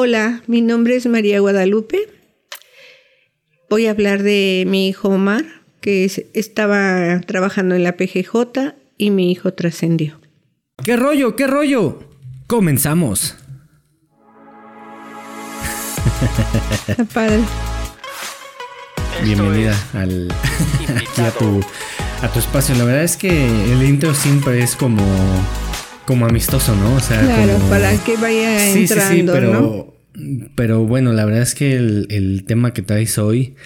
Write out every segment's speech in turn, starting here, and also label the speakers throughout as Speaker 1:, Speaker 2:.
Speaker 1: Hola, mi nombre es María Guadalupe. Voy a hablar de mi hijo Omar, que estaba trabajando en la PGJ y mi hijo trascendió.
Speaker 2: ¿Qué rollo? ¿Qué rollo? Comenzamos.
Speaker 1: padre.
Speaker 2: Bienvenida al, a, tu, a tu espacio. La verdad es que el intro siempre es como como amistoso, ¿no? O
Speaker 1: sea, claro, para que vaya entrando, sí, sí,
Speaker 2: pero, pero bueno, la verdad es que el, tema que traes hoy,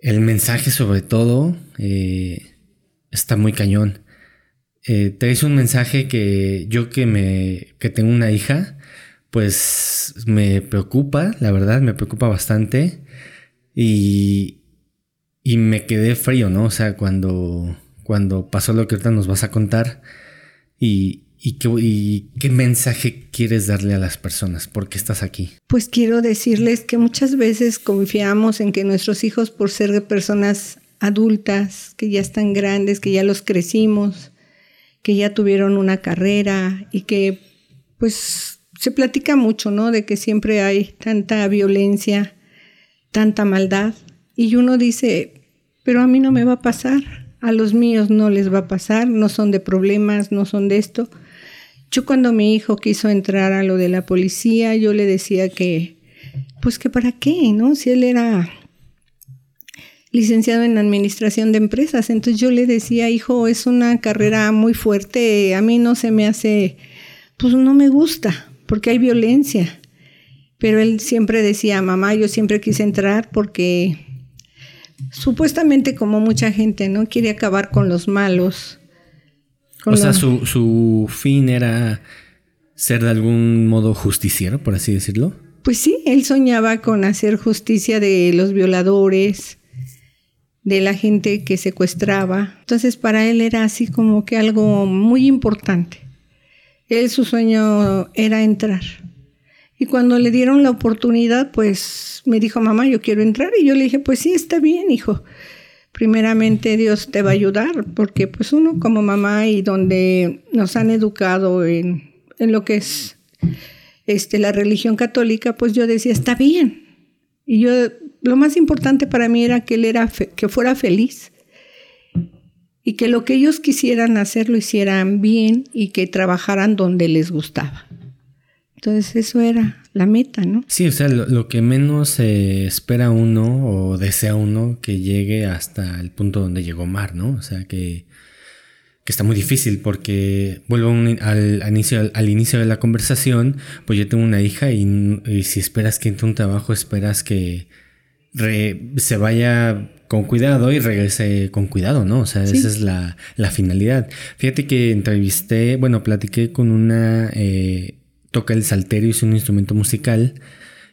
Speaker 2: el mensaje sobre todo, eh, está muy cañón. Eh, traes un mensaje que yo que me que tengo una hija, pues me preocupa, la verdad, me preocupa bastante y, y me quedé frío, ¿no? O sea, cuando cuando pasó lo que ahorita nos vas a contar y, qué, qué, mensaje quieres darle a las personas? ¿Por qué estás aquí?
Speaker 1: Pues quiero decirles que muchas veces confiamos en que nuestros hijos, por ser personas adultas, que ya están grandes, que ya los crecimos, que ya tuvieron una carrera y que pues se platica mucho, ¿no? De que siempre hay tanta violencia, tanta maldad. Y uno dice, pero a mí no me va a pasar a los míos no les va a pasar, no son de problemas, no son de esto. Yo cuando mi hijo quiso entrar a lo de la policía, yo le decía que, pues que para qué, ¿no? Si él era licenciado en administración de empresas, entonces yo le decía, hijo, es una carrera muy fuerte, a mí no se me hace, pues no me gusta, porque hay violencia. Pero él siempre decía, mamá, yo siempre quise entrar porque supuestamente como mucha gente, ¿no? Quiere acabar con los malos.
Speaker 2: O sea, su, su fin era ser de algún modo justiciero, por así decirlo.
Speaker 1: Pues sí, él soñaba con hacer justicia de los violadores, de la gente que secuestraba. Entonces para él era así como que algo muy importante. Él su sueño era entrar. Y cuando le dieron la oportunidad, pues me dijo, mamá, yo quiero entrar. Y yo le dije, pues sí, está bien, hijo. Primeramente Dios te va a ayudar, porque pues uno como mamá y donde nos han educado en, en lo que es este, la religión católica, pues yo decía, está bien. Y yo, lo más importante para mí era que él era que fuera feliz y que lo que ellos quisieran hacer lo hicieran bien y que trabajaran donde les gustaba. Entonces eso era la meta, ¿no?
Speaker 2: Sí, o sea, lo, que menos espera uno o desea uno que llegue hasta el punto donde llegó Mar, ¿no? O sea, que, que está muy difícil porque vuelvo al, inicio, al, inicio de la conversación, pues yo tengo una hija y, si esperas que entre un trabajo, esperas que se vaya con cuidado y regrese con cuidado, ¿no? O sea, esa es la, la, finalidad. Fíjate que entrevisté, bueno, platiqué con una... Eh, toca el salterio, es un instrumento musical,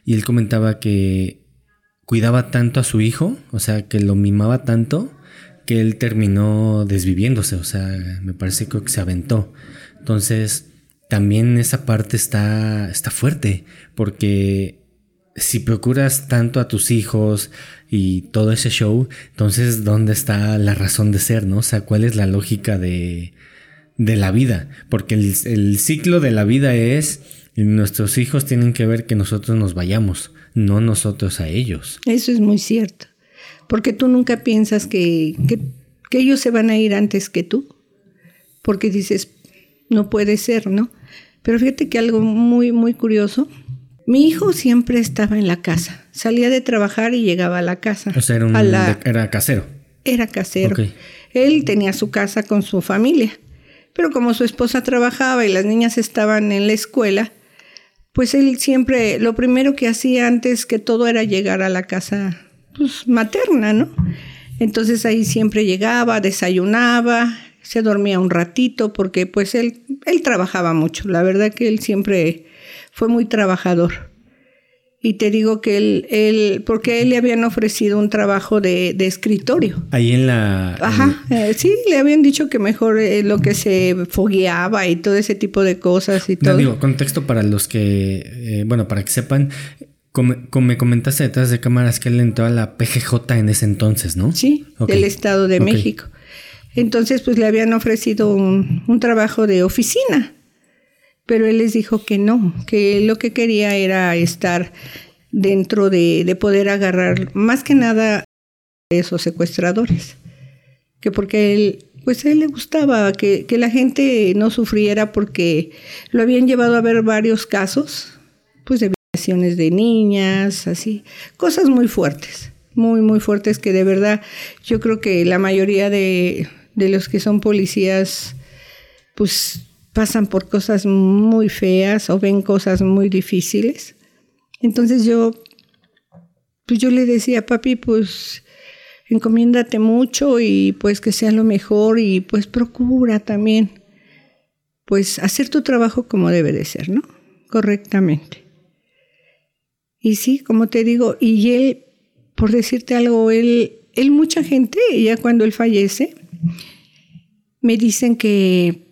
Speaker 2: y él comentaba que cuidaba tanto a su hijo, o sea, que lo mimaba tanto, que él terminó desviviéndose, o sea, me parece que se aventó. Entonces, también esa parte está, está fuerte, porque si procuras tanto a tus hijos y todo ese show, entonces, ¿dónde está la razón de ser, no? O sea, ¿cuál es la lógica de, de la vida, porque el, ciclo de la vida es nuestros hijos tienen que ver que nosotros nos vayamos, no nosotros a ellos.
Speaker 1: Eso es muy cierto, porque tú nunca piensas que, que, que ellos se van a ir antes que tú, porque dices, no puede ser, ¿no? Pero fíjate que algo muy, muy curioso, mi hijo siempre estaba en la casa, salía de trabajar y llegaba a la casa.
Speaker 2: O sea, era, era casero.
Speaker 1: Era casero. Él tenía su casa con su familia. Pero como su esposa trabajaba y las niñas estaban en la escuela, pues él siempre, lo primero que hacía antes que todo era llegar a la casa pues, materna, ¿no? Entonces ahí siempre llegaba, desayunaba, se dormía un ratito porque pues él, él trabajaba mucho. La verdad que él siempre fue muy trabajador. Y te digo que él, él, porque a él le habían ofrecido un trabajo de, escritorio.
Speaker 2: Ahí en la...
Speaker 1: Ajá, eh, sí, le habían dicho que mejor eh, lo que se fogueaba y todo ese tipo de cosas y todo.
Speaker 2: digo, contexto para los que, eh, bueno, para que sepan, como, me comentaste detrás de cámaras que él entró a la PGJ en ese entonces, ¿no?
Speaker 1: Sí, del Estado de México. Entonces, pues le habían ofrecido un, un trabajo de oficina. Pero él les dijo que no, que lo que quería era estar dentro de, de poder agarrar más que nada esos secuestradores, que porque él, pues a él le gustaba que, que la gente no sufriera porque lo habían llevado a ver varios casos, pues de violaciones de niñas, así, cosas muy fuertes, muy, muy fuertes que de verdad yo creo que la mayoría de, de los que son policías, pues pasan por cosas muy feas o ven cosas muy difíciles. Entonces yo, pues yo le decía, papi, pues encomiéndate mucho y pues que sea lo mejor y pues procura también, pues hacer tu trabajo como debe de ser, ¿no? Correctamente. Y sí, como te digo, y él, por decirte algo, él, él mucha gente, ya cuando él fallece, me dicen que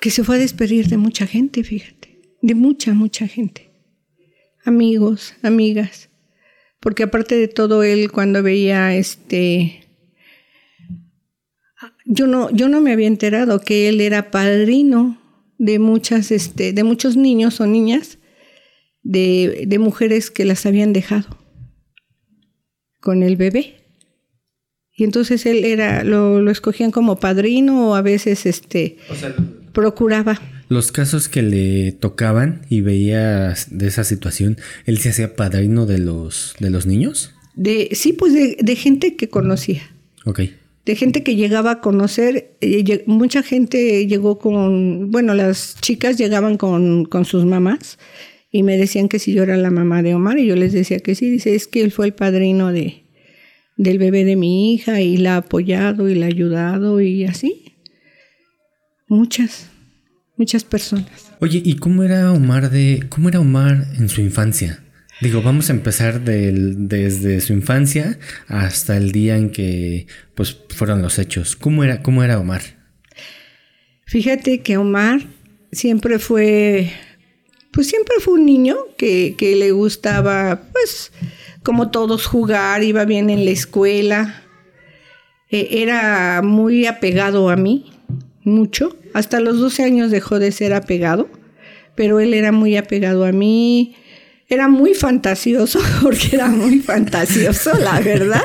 Speaker 1: que se fue a despedir de mucha gente, fíjate, de mucha, mucha gente. Amigos, amigas. Porque aparte de todo él, cuando veía este... Yo no, yo no me había enterado que él era padrino de muchas, este, de muchos niños o niñas, de, de mujeres que las habían dejado con el bebé. Y entonces él era, lo, lo escogían como padrino o a veces este procuraba.
Speaker 2: Los casos que le tocaban y veía de esa situación, ¿él se hacía padrino de los, de los niños?
Speaker 1: De, sí, pues de, gente que conocía.
Speaker 2: Ok.
Speaker 1: De gente que llegaba a conocer, eh, mucha gente llegó con, bueno, las chicas llegaban con, con sus mamás y me decían que si yo era la mamá de Omar y yo les decía que sí, dice, es que él fue el padrino de, del bebé de mi hija y la ha apoyado y la ha ayudado y así. Muchas, muchas personas.
Speaker 2: Oye, ¿y cómo era Omar de, cómo era Omar en su infancia? Digo, vamos a empezar desde su infancia hasta el día en que pues fueron los hechos. ¿Cómo era, cómo era Omar?
Speaker 1: Fíjate que Omar siempre fue, pues siempre fue un niño que, que le gustaba, pues, como todos jugar, iba bien en la escuela, e, era muy apegado a mí, mucho. Hasta los 12 años dejó de ser apegado, pero él era muy apegado a mí. Era muy fantasioso, porque era muy fantasioso, la verdad.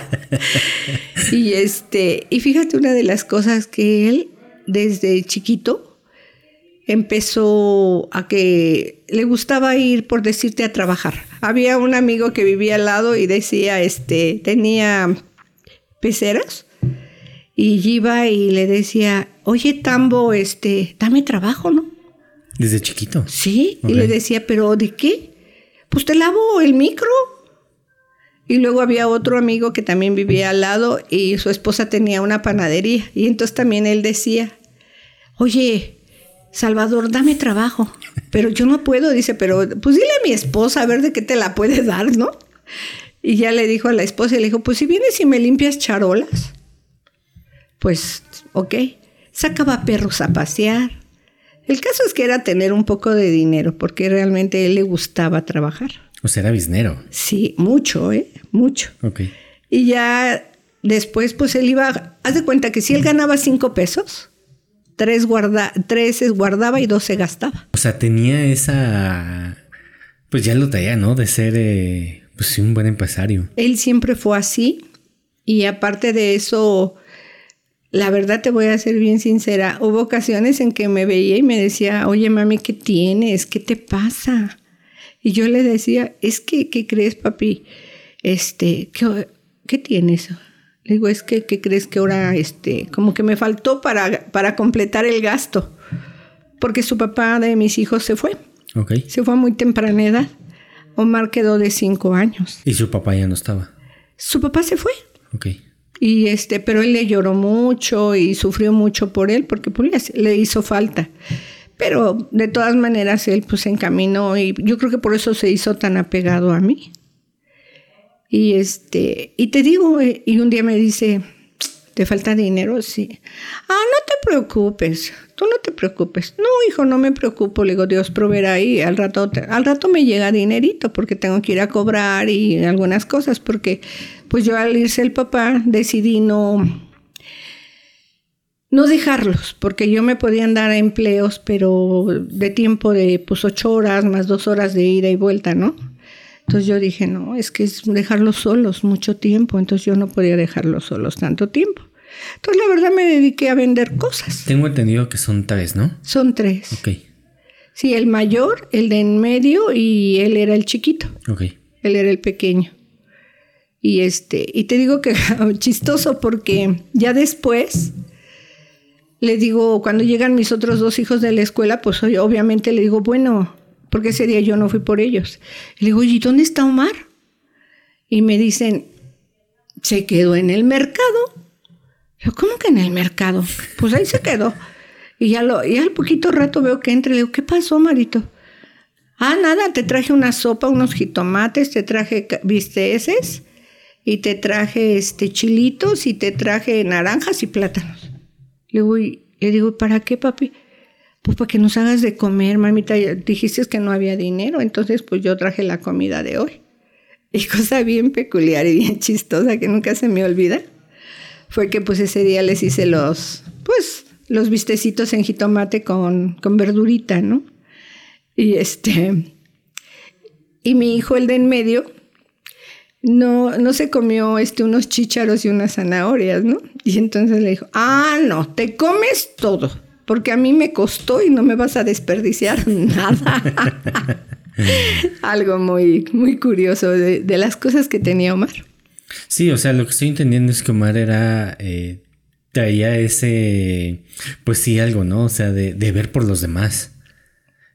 Speaker 1: Y este, y fíjate una de las cosas que él desde chiquito empezó a que le gustaba ir, por decirte, a trabajar. Había un amigo que vivía al lado y decía, este, tenía peceras y iba y le decía, oye Tambo, este, dame trabajo, ¿no?
Speaker 2: Desde chiquito.
Speaker 1: Sí, y le decía, pero ¿de qué? Pues te lavo el micro. Y luego había otro amigo que también vivía al lado y su esposa tenía una panadería. Y entonces también él decía, oye, Salvador, dame trabajo. Pero yo no puedo, dice, pero pues dile a mi esposa a ver de qué te la puede dar, ¿no? Y ya le dijo a la esposa y le dijo, pues si vienes y me limpias charolas pues, ok, sacaba perros a pasear. El caso es que era tener un poco de dinero, porque realmente él le gustaba trabajar.
Speaker 2: O sea, era biznero.
Speaker 1: Sí, mucho, ¿eh? Mucho.
Speaker 2: Ok.
Speaker 1: Y ya después, pues él iba, haz de cuenta que si él ganaba cinco pesos, tres, guarda, tres guardaba y dos se gastaba.
Speaker 2: O sea, tenía esa, pues ya lo traía, ¿no? De ser, eh, pues un buen empresario.
Speaker 1: Él siempre fue así. Y aparte de eso, la verdad te voy a ser bien sincera, hubo ocasiones en que me veía y me decía, oye mami, ¿qué tienes? ¿Qué te pasa? Y yo le decía, es que, ¿qué crees, papi? Este, ¿qué, qué tienes? Le digo, es que, ¿qué crees que ahora, este, como que me faltó para, para completar el gasto? Porque su papá de mis hijos se fue.
Speaker 2: Ok.
Speaker 1: Se fue a muy temprana edad. Omar quedó de cinco años.
Speaker 2: ¿Y su papá ya no estaba?
Speaker 1: Su papá se fue.
Speaker 2: Ok.
Speaker 1: Y este, pero él le lloró mucho y sufrió mucho por él porque pues, le hizo falta. Pero de todas maneras él pues se encaminó y yo creo que por eso se hizo tan apegado a mí. Y este, y te digo, eh, y un día me dice, ¿te falta dinero? Sí. Ah, no te preocupes, tú no te preocupes. No, hijo, no me preocupo. Le digo, Dios proveerá y al rato, al rato me llega dinerito porque tengo que ir a cobrar y algunas cosas porque pues yo al irse el papá decidí no, no dejarlos, porque yo me podía dar empleos, pero de tiempo de pues ocho horas más dos horas de ida y vuelta, ¿no? Entonces yo dije, no, es que es dejarlos solos mucho tiempo, entonces yo no podía dejarlos solos tanto tiempo. Entonces la verdad me dediqué a vender cosas.
Speaker 2: Tengo entendido que son tres, ¿no?
Speaker 1: Son tres.
Speaker 2: Ok.
Speaker 1: Sí, el mayor, el de en medio y él era el chiquito.
Speaker 2: Ok.
Speaker 1: Él era el pequeño. Y este, y te digo que chistoso porque ya después le digo, cuando llegan mis otros dos hijos de la escuela, pues obviamente le digo, bueno, porque ese día yo no fui por ellos. le digo, ¿y dónde está Omar? Y me dicen, se quedó en el mercado. Yo, ¿cómo que en el mercado? Pues ahí se quedó. Y ya, lo, y al poquito rato veo que entra y le digo, ¿qué pasó, Marito? Ah, nada, te traje una sopa, unos jitomates, te traje bisteces y te traje este chilitos y te traje naranjas y plátanos. Le digo, le digo, ¿para qué, papi? Pues para que nos hagas de comer, mamita. Dijiste que no había dinero, entonces pues yo traje la comida de hoy. Y cosa bien peculiar y bien chistosa que nunca se me olvida, fue que pues ese día les hice los, pues, los vistecitos en jitomate con, con verdurita, ¿no? Y este, y mi hijo, el de en medio, no, no se comió este, unos chícharos y unas zanahorias, ¿no? Y entonces le dijo, ah, no, te comes todo, porque a mí me costó y no me vas a desperdiciar nada. Algo muy, muy curioso de, las cosas que tenía Omar.
Speaker 2: Sí, o sea, lo que estoy entendiendo es que Omar era, eh, traía ese, pues sí, algo, ¿no? O sea, de, de ver por los demás.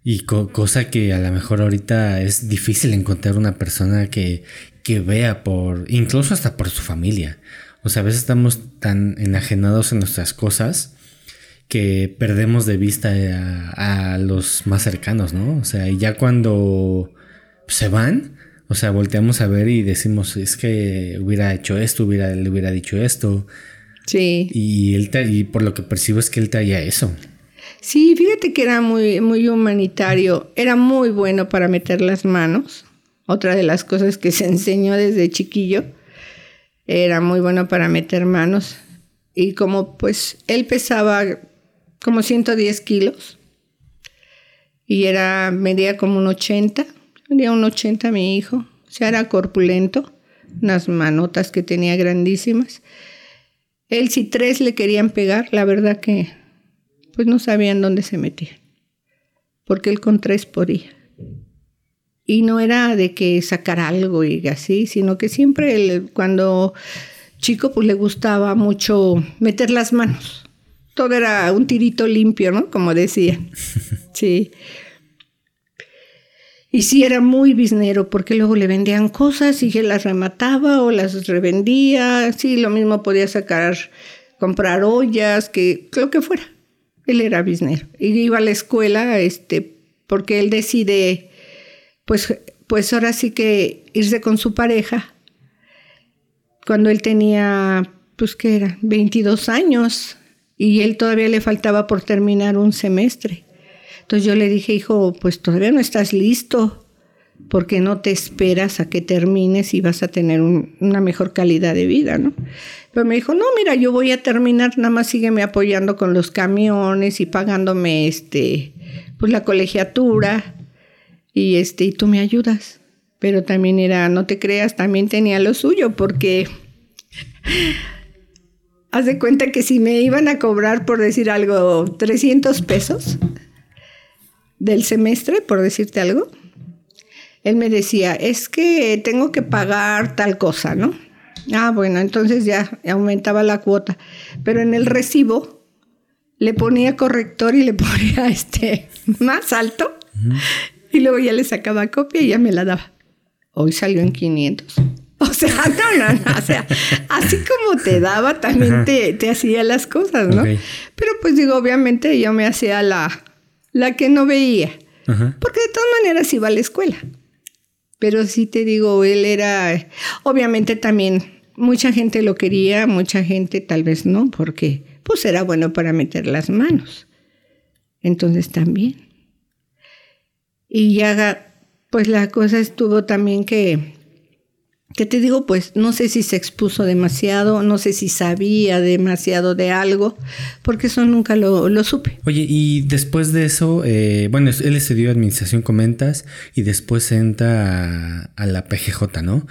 Speaker 2: Y cosa que a lo mejor ahorita es difícil encontrar una persona que, que vea por, incluso hasta por su familia. O sea, a veces estamos tan enajenados en nuestras cosas que perdemos de vista a, los más cercanos, ¿no? O sea, y ya cuando se van, o sea, volteamos a ver y decimos, es que hubiera hecho esto, hubiera, le hubiera dicho esto.
Speaker 1: Sí.
Speaker 2: Y, él, y por lo que percibo es que él traía eso.
Speaker 1: Sí, fíjate que era muy, muy humanitario, era muy bueno para meter las manos otra de las cosas que se enseñó desde chiquillo. Era muy bueno para meter manos. Y como pues él pesaba como 110 kilos y era, medía como un 80, medía un 80 mi hijo, o sea, era corpulento, unas manotas que tenía grandísimas. Él si tres le querían pegar, la verdad que pues no sabían dónde se metía, porque él con tres podía. Y no era de que sacar algo y así, sino que siempre cuando chico pues le gustaba mucho meter las manos. Todo era un tirito limpio, ¿no? Como decía. Sí. Y sí era muy biznero porque luego le vendían cosas y él las remataba o las revendía. Sí, lo mismo podía sacar, comprar ollas, que lo que fuera. Él era biznero. Y iba a la escuela este, porque él decide pues, pues ahora sí que irse con su pareja, cuando él tenía, pues que era, 22 años, y él todavía le faltaba por terminar un semestre. Entonces yo le dije, hijo, pues todavía no estás listo, porque no te esperas a que termines y vas a tener una mejor calidad de vida, ¿no? Pero me dijo, no, mira, yo voy a terminar, nada más sígueme apoyando con los camiones y pagándome este, pues la colegiatura y este y tú me ayudas. Pero también era, no te creas, también tenía lo suyo porque haz de cuenta que si me iban a cobrar por decir algo 300 pesos del semestre, por decirte algo, él me decía, es que tengo que pagar tal cosa, ¿no? Ah, bueno, entonces ya aumentaba la cuota. Pero en el recibo le ponía corrector y le ponía este más alto. Y luego ya le sacaba copia y ya me la daba. Hoy salió en 500. O sea, no, no, no. O sea, así como te daba, también te, te, hacía las cosas, ¿no? Pero pues digo, obviamente yo me hacía la, la que no veía. Porque de todas maneras iba a la escuela. Pero sí te digo, él era, obviamente también, mucha gente lo quería, mucha gente tal vez no, porque pues era bueno para meter las manos. Entonces también. Y ya, pues la cosa estuvo también que que te digo, pues no sé si se expuso demasiado, no sé si sabía demasiado de algo, porque eso nunca lo, lo supe.
Speaker 2: Oye, y después de eso, eh, bueno, él estudió administración, comentas, y después entra a, a la PGJ, ¿no?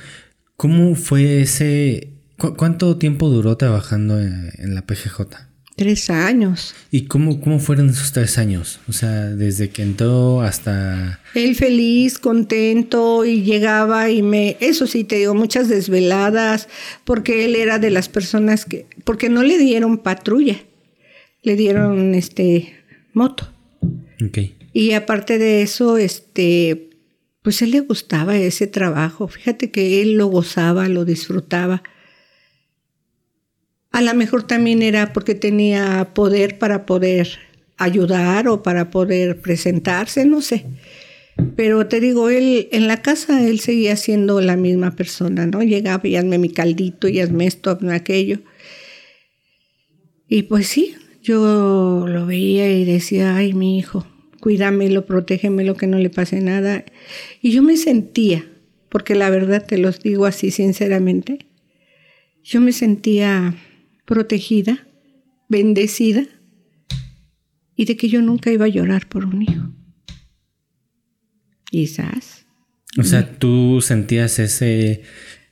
Speaker 2: ¿Cómo fue ese... ¿Cuánto tiempo duró trabajando en la PGJ?
Speaker 1: Tres años.
Speaker 2: ¿Y cómo, cómo fueron esos tres años? O sea, desde que entró hasta...
Speaker 1: Él feliz, contento y llegaba y me... Eso sí, te digo, muchas desveladas, porque él era de las personas que... Porque no le dieron patrulla, le dieron este moto.
Speaker 2: Ok.
Speaker 1: Y aparte de eso, este, pues él le gustaba ese trabajo. Fíjate que él lo gozaba, lo disfrutaba. A lo mejor también era porque tenía poder para poder ayudar o para poder presentarse, no sé. Pero te digo, él en la casa él seguía siendo la misma persona, ¿no? Llegaba y hazme mi caldito y hazme esto, hazme aquello. Y pues sí, yo lo veía y decía, ay, mi hijo, cuídamelo, protégemelo, que no le pase nada. Y yo me sentía, porque la verdad te los digo así sinceramente, yo me sentía protegida, bendecida y de que yo nunca iba a llorar por un hijo. Quizás.
Speaker 2: O sea, tú sentías ese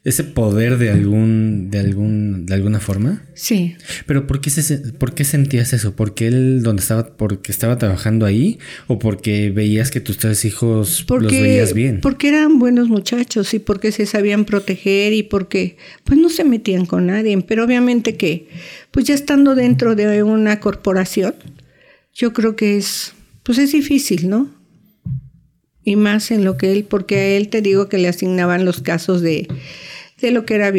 Speaker 2: ese poder de algún de algún de alguna forma?
Speaker 1: Sí.
Speaker 2: Pero ¿por qué se, por qué sentías eso? ¿Porque él donde estaba porque estaba trabajando ahí o porque veías que tus tres hijos los veías bien?
Speaker 1: Porque eran buenos muchachos y porque se sabían proteger y porque pues no se metían con nadie, pero obviamente que pues ya estando dentro de una corporación, yo creo que es pues es difícil, ¿no? Y más en lo que él, porque a él te digo que le asignaban los casos de de lo que era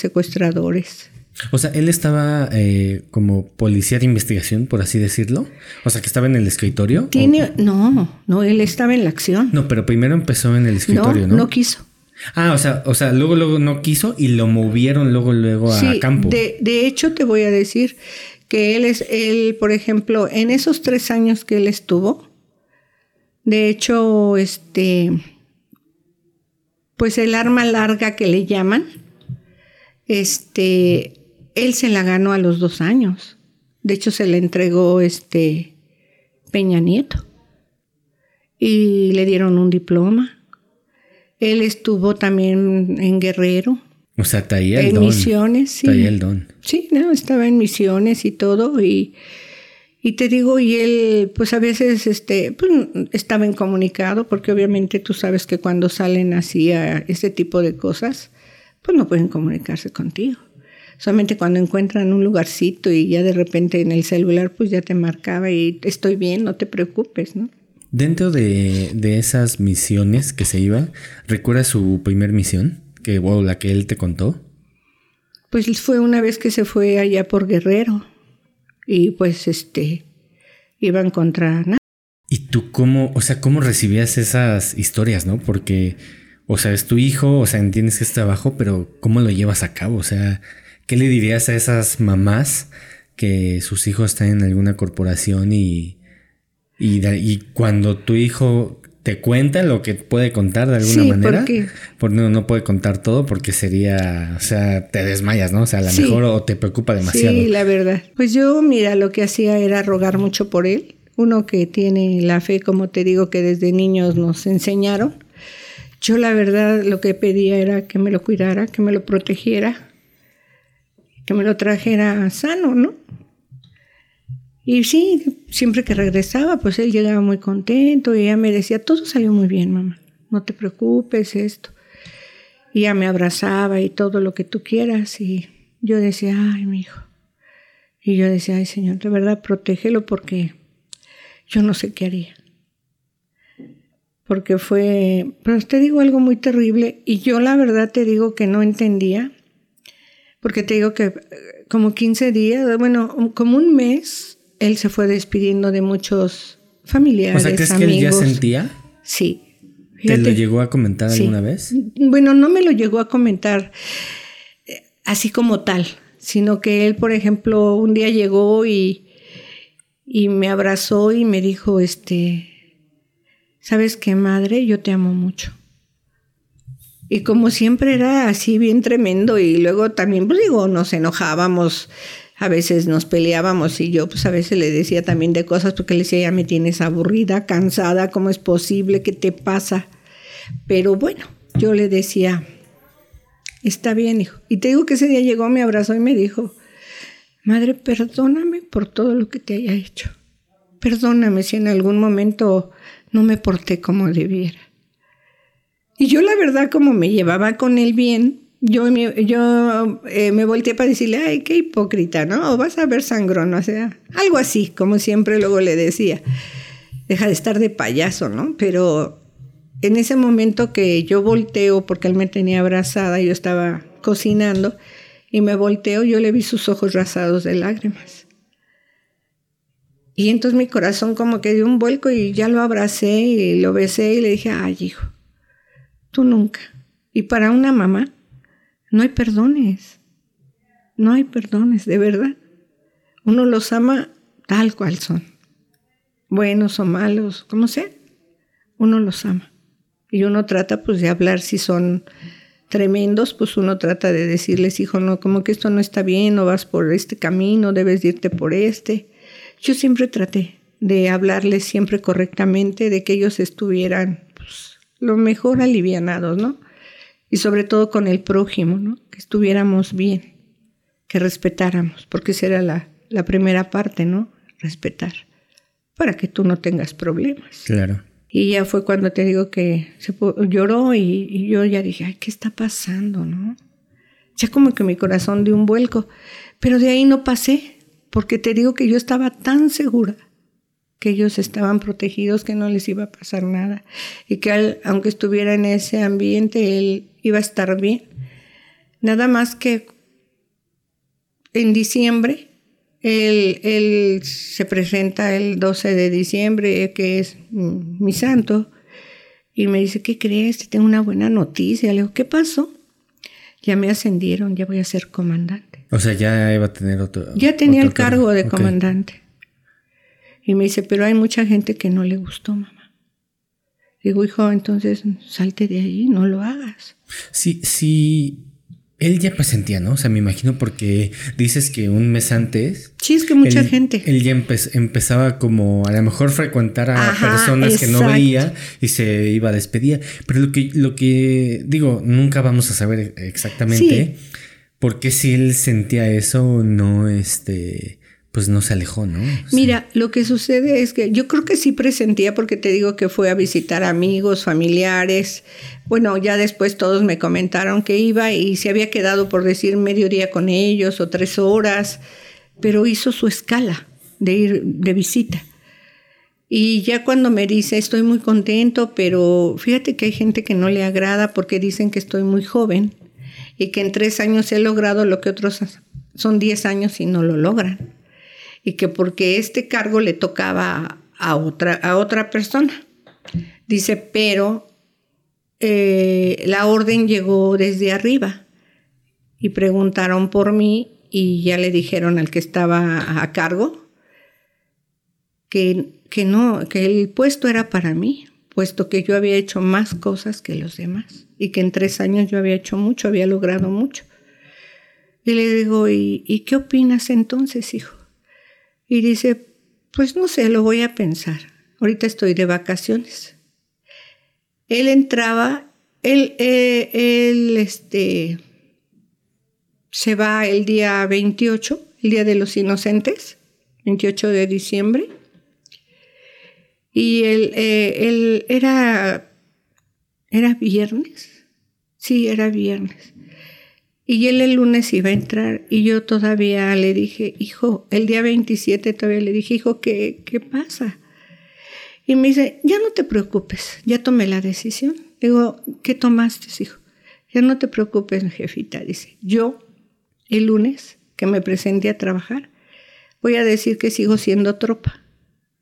Speaker 1: secuestradores.
Speaker 2: O sea, él estaba eh, como policía de investigación, por así decirlo. O sea, que estaba en el escritorio.
Speaker 1: Tiene, no, no, él estaba en la acción.
Speaker 2: No, pero primero empezó en el escritorio, ¿no?
Speaker 1: No, quiso.
Speaker 2: Ah, o sea, o sea, luego, luego no quiso y lo movieron luego, luego a campo.
Speaker 1: De, de hecho, te voy a decir que él es, él, por ejemplo, en esos tres años que él estuvo, de hecho, este, pues el arma larga que le llaman, este, él se la ganó a los dos años. De hecho, se le entregó este Peña Nieto y le dieron un diploma. Él estuvo también en Guerrero.
Speaker 2: O sea, traía el
Speaker 1: en
Speaker 2: don.
Speaker 1: misiones, sí.
Speaker 2: Traía el don.
Speaker 1: Sí, no, estaba en misiones y todo y y te digo, y él, pues a veces este, pues, estaba incomunicado, porque obviamente tú sabes que cuando salen así a ese tipo de cosas, pues no pueden comunicarse contigo. Solamente cuando encuentran un lugarcito y ya de repente en el celular, pues ya te marcaba y estoy bien, no te preocupes, ¿no?
Speaker 2: Dentro de, de esas misiones que se iba, ¿recuerdas su primer misión? Que, wow, la que él te contó.
Speaker 1: Pues fue una vez que se fue allá por Guerrero y pues este iban contra nada.
Speaker 2: ¿Y tú cómo, o sea, cómo recibías esas historias, no? Porque, o sea, es tu hijo, o sea, entiendes que es trabajo, pero ¿cómo lo llevas a cabo? O sea, ¿qué le dirías a esas mamás que sus hijos están en alguna corporación y, y, y cuando tu hijo te cuenta lo que puede contar de alguna
Speaker 1: Sí,
Speaker 2: manera.
Speaker 1: porque-
Speaker 2: Porque no, no puede contar todo porque sería, o sea, te desmayas, ¿no? O sea, a lo
Speaker 1: Sí.
Speaker 2: mejor o te preocupa demasiado.
Speaker 1: Sí, la verdad. Pues yo, mira, lo que hacía era rogar mucho por él. Uno que tiene la fe, como te digo, que desde niños nos enseñaron. Yo la verdad lo que pedía era que me lo cuidara, que me lo protegiera, que me lo trajera sano, ¿no? Y sí, siempre que regresaba, pues él llegaba muy contento y ella me decía, todo salió muy bien, mamá, no te preocupes, esto. Y ella me abrazaba y todo lo que tú quieras y yo decía, ay, mi hijo. Y yo decía, ay, Señor, de verdad, protégelo porque yo no sé qué haría. Porque fue, pero te digo algo muy terrible y yo la verdad te digo que no entendía, porque te digo que eh, como 15 días, bueno, como un mes, él se fue despidiendo de muchos
Speaker 2: o
Speaker 1: familiares,
Speaker 2: sea, ¿crees
Speaker 1: amigos.
Speaker 2: que él ya sentía?
Speaker 1: Sí.
Speaker 2: ¿Te lo llegó a comentar
Speaker 1: Sí.
Speaker 2: alguna vez?
Speaker 1: Bueno, no me lo llegó a comentar eh, así como tal, sino que él, por ejemplo, un día llegó y, y me abrazó y me dijo, este, ¿sabes qué, madre? Yo te amo mucho. Y como siempre era así bien tremendo y luego también, pues digo, nos enojábamos, a veces nos peleábamos y yo pues a veces le decía también de cosas porque le decía, ya me tienes aburrida, cansada, ¿cómo es posible? ¿Qué te pasa? Pero bueno, yo le decía, está bien, hijo. Y te digo que ese día llegó, me abrazó y me dijo, madre, perdóname por todo lo que te haya hecho. Perdóname si en algún momento no me porté como debiera. Y yo la verdad como me llevaba con él bien, yo, yo eh, me volteé para decirle, ay, qué hipócrita, ¿no? O vas a ver sangrón, o sea, algo así, como siempre luego le decía. Deja de estar de payaso, ¿no? Pero en ese momento que yo volteo, porque él me tenía abrazada, yo estaba cocinando, y me volteo, yo le vi sus ojos rasados de lágrimas. Y entonces mi corazón como que dio un vuelco y ya lo abracé y lo besé y le dije, ay, hijo, Tú nunca. Y para una mamá no hay perdones. No hay perdones, de verdad. Uno los ama tal cual son. Buenos o malos, como sea. Uno los ama. Y uno trata pues de hablar si son tremendos, pues uno trata de decirles, hijo, no, como que esto no está bien, no vas por este camino, debes irte por este. Yo siempre traté de hablarles siempre correctamente, de que ellos estuvieran pues, lo mejor alivianados, ¿no? Y sobre todo con el prójimo, ¿no? Que estuviéramos bien, que respetáramos, porque esa era la, la primera parte, ¿no? Respetar, para que tú no tengas problemas.
Speaker 2: Claro.
Speaker 1: Y ya fue cuando te digo que se lloró y, y, yo ya dije, ay, ¿qué está pasando, no? Ya como que mi corazón dio un vuelco, pero de ahí no pasé, porque te digo que yo estaba tan segura que ellos estaban protegidos, que no les iba a pasar nada y que aunque estuviera en ese ambiente, él iba a estar bien. Nada más que en diciembre, él, se presenta el 12 de diciembre, que es mi santo, y me dice, ¿qué crees? Tengo una buena noticia. Le digo, ¿qué pasó? Ya me ascendieron, ya voy a ser comandante.
Speaker 2: O sea, ya iba a tener otro.
Speaker 1: Ya tenía el cargo de comandante. Y me dice, pero hay mucha gente que no le gustó, mamá. Digo, hijo, entonces salte de ahí, no lo hagas.
Speaker 2: Sí, sí. Él ya presentía, ¿no? O sea, me imagino porque dices que un mes antes.
Speaker 1: Sí, es que mucha gente.
Speaker 2: Él ya empezaba como a lo mejor frecuentar a personas que no veía y se iba a despedir. Pero lo que, lo que digo, nunca vamos a saber exactamente por qué si él sentía eso, no este pues no se alejó, ¿no?
Speaker 1: Mira, lo que sucede es que yo creo que sí presentía porque te digo que fue a visitar amigos, familiares. Bueno, ya después todos me comentaron que iba y se había quedado por decir mediodía con ellos o tres horas, pero hizo su escala de ir de visita. Y ya cuando me dice, estoy muy contento, pero fíjate que hay gente que no le agrada porque dicen que estoy muy joven y que en tres años he logrado lo que otros son diez años y no lo logran y que porque este cargo le tocaba a otra, a otra persona. Dice, pero eh, la orden llegó desde arriba y preguntaron por mí y ya le dijeron al que estaba a cargo que, que no, que el puesto era para mí, puesto que yo había hecho más cosas que los demás y que en tres años yo había hecho mucho, había logrado mucho. Y le digo, ¿y qué opinas entonces, hijo? Y dice, pues no sé, lo voy a pensar. Ahorita estoy de vacaciones. Él entraba, él, eh, él este, se va el día 28, el Día de los Inocentes, 28 de diciembre. Y él, eh, él era, era viernes. Sí, era viernes. Y él el lunes iba a entrar y yo todavía le dije, hijo, el día 27 todavía le dije, hijo, ¿qué, qué pasa? Y me dice, ya no te preocupes, ya tomé la decisión. Digo, ¿qué tomaste, hijo? Ya no te preocupes, jefita. Dice, yo el lunes que me presenté a trabajar, voy a decir que sigo siendo tropa.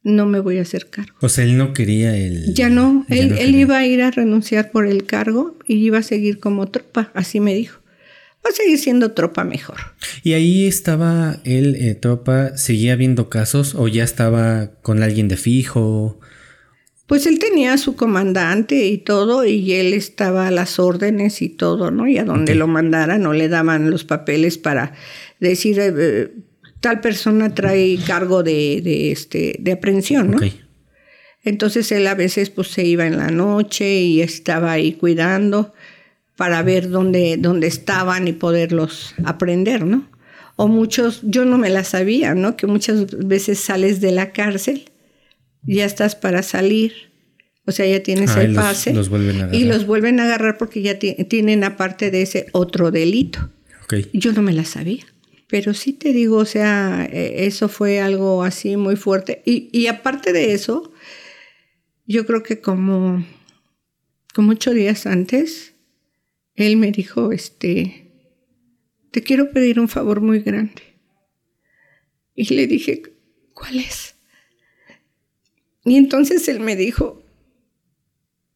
Speaker 1: No me voy a hacer cargo.
Speaker 2: O sea, él no quería el...
Speaker 1: Ya no, él, él iba a ir a renunciar por el cargo y iba a seguir como tropa, así me dijo va a seguir siendo tropa mejor.
Speaker 2: ¿Y ahí estaba él, eh, tropa, seguía viendo casos o ya estaba con alguien de fijo?
Speaker 1: Pues él tenía a su comandante y todo, y él estaba a las órdenes y todo, ¿no? Y a donde lo mandara no le daban los papeles para decir, eh, eh, tal persona trae cargo de, este, de aprehensión, ¿no? Entonces él a veces pues se iba en la noche y estaba ahí cuidando para ver dónde, dónde estaban y poderlos aprender, ¿no? O muchos, yo no me la sabía, ¿no? Que muchas veces sales de la cárcel, ya estás para salir, o sea, ya tienes ah, el pase y los vuelven a agarrar porque ya tienen aparte de ese otro delito. Yo no me la sabía. Pero sí te digo, o sea, e, eso fue algo así muy fuerte. Y, y aparte de eso, yo creo que como, como ocho días antes, él me dijo, este, te quiero pedir un favor muy grande. Y le dije, ¿cuál es? Y entonces él me dijo,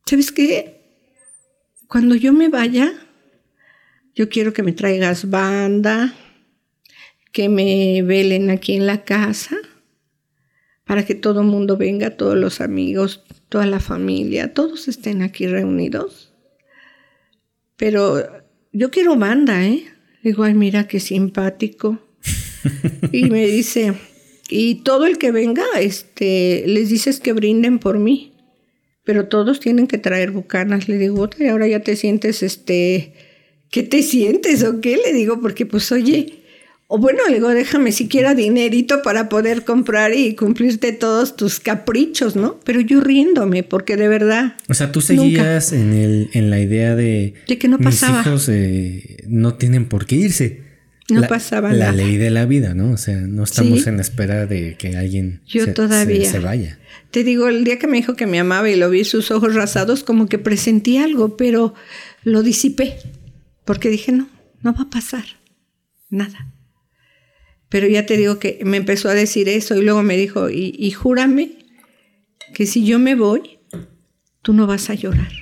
Speaker 1: ¿sabes qué? Cuando yo me vaya, yo quiero que me traigas banda, que me velen aquí en la casa, para que todo el mundo venga, todos los amigos, toda la familia, todos estén aquí reunidos. Pero yo quiero banda, ¿eh? Digo, ay, mira qué simpático. y me dice, y todo el que venga, este, les dices que brinden por mí. Pero todos tienen que traer bucanas. Le digo, y ahora ya te sientes, este, ¿qué te sientes o qué? Le digo, porque pues oye, o bueno, le digo, déjame siquiera dinerito para poder comprar y cumplirte todos tus caprichos, ¿no? Pero yo riéndome, porque de verdad.
Speaker 2: O sea, tú seguías en, el, en la idea de.
Speaker 1: De que no pasaba.
Speaker 2: Mis hijos eh, no tienen por qué irse.
Speaker 1: No pasaba
Speaker 2: nada. La ley de la vida, ¿no? O sea, no estamos en espera de que alguien
Speaker 1: yo todavía.
Speaker 2: se, vaya.
Speaker 1: Te digo, el día que me dijo que me amaba y lo vi sus ojos rasados, como que presentí algo, pero lo disipé. Porque dije, no, no va a pasar. Nada. Pero ya te digo que me empezó a decir eso y luego me dijo, y, júrame que si yo me voy, tú no vas a llorar.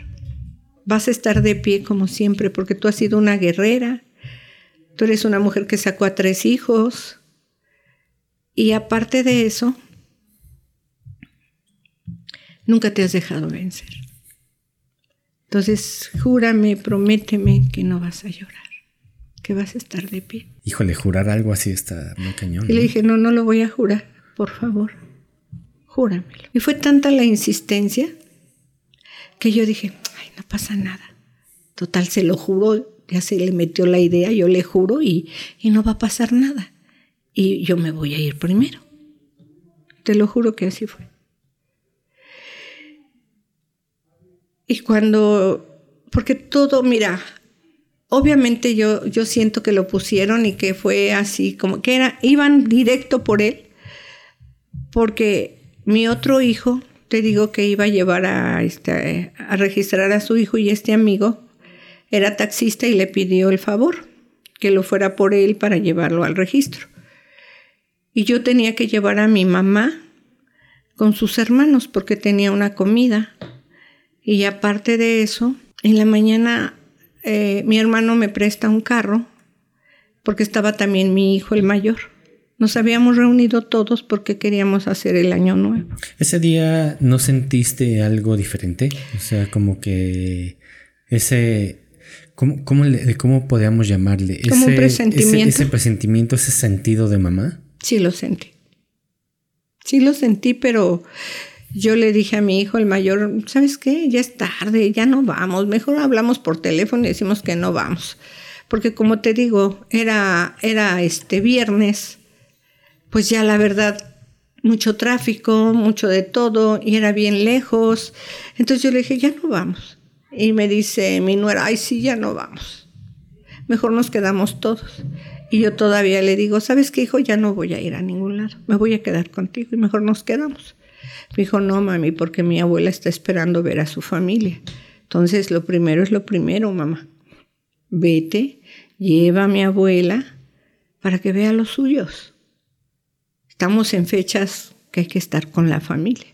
Speaker 1: Vas a estar de pie como siempre porque tú has sido una guerrera. Tú eres una mujer que sacó a tres hijos. Y aparte de eso, nunca te has dejado vencer. Entonces, júrame, prométeme que no vas a llorar que vas a estar de pie.
Speaker 2: Híjole, jurar algo así está muy cañón.
Speaker 1: Y le dije, no, no lo voy a jurar, por favor, júramelo. Y fue tanta la insistencia que yo dije, ay, no pasa nada. Total, se lo juro, ya se le metió la idea, yo le juro y, y no va a pasar nada. Y yo me voy a ir primero. Te lo juro que así fue. Y cuando, porque todo, mira, obviamente yo, yo siento que lo pusieron y que fue así, como que era, iban directo por él, porque mi otro hijo, te digo que iba a llevar a, este, a registrar a su hijo y este amigo era taxista y le pidió el favor que lo fuera por él para llevarlo al registro. Y yo tenía que llevar a mi mamá con sus hermanos porque tenía una comida. Y aparte de eso, en la mañana eh, mi hermano me presta un carro porque estaba también mi hijo el mayor. Nos habíamos reunido todos porque queríamos hacer el año nuevo.
Speaker 2: ¿Ese día no sentiste algo diferente? O sea, como que ese... ¿Cómo, cómo, cómo podríamos llamarle?
Speaker 1: Como un presentimiento.
Speaker 2: Ese, ese presentimiento, ese sentido de mamá.
Speaker 1: Sí lo sentí. Sí lo sentí, pero yo le dije a mi hijo, el mayor, ¿sabes qué? Ya es tarde, ya no vamos, mejor hablamos por teléfono y decimos que no vamos. Porque como te digo, era, era este viernes, pues ya la verdad, mucho tráfico, mucho de todo, y era bien lejos. Entonces yo le dije, ya no vamos. Y me dice mi nuera, ay, sí, ya no vamos. Mejor nos quedamos todos. Y yo todavía le digo, ¿sabes qué, hijo? Ya no voy a ir a ningún lado. Me voy a quedar contigo y mejor nos quedamos. Me dijo, no, mami, porque mi abuela está esperando ver a su familia. Entonces, lo primero es lo primero, mamá. Vete, lleva a mi abuela para que vea a los suyos. Estamos en fechas que hay que estar con la familia.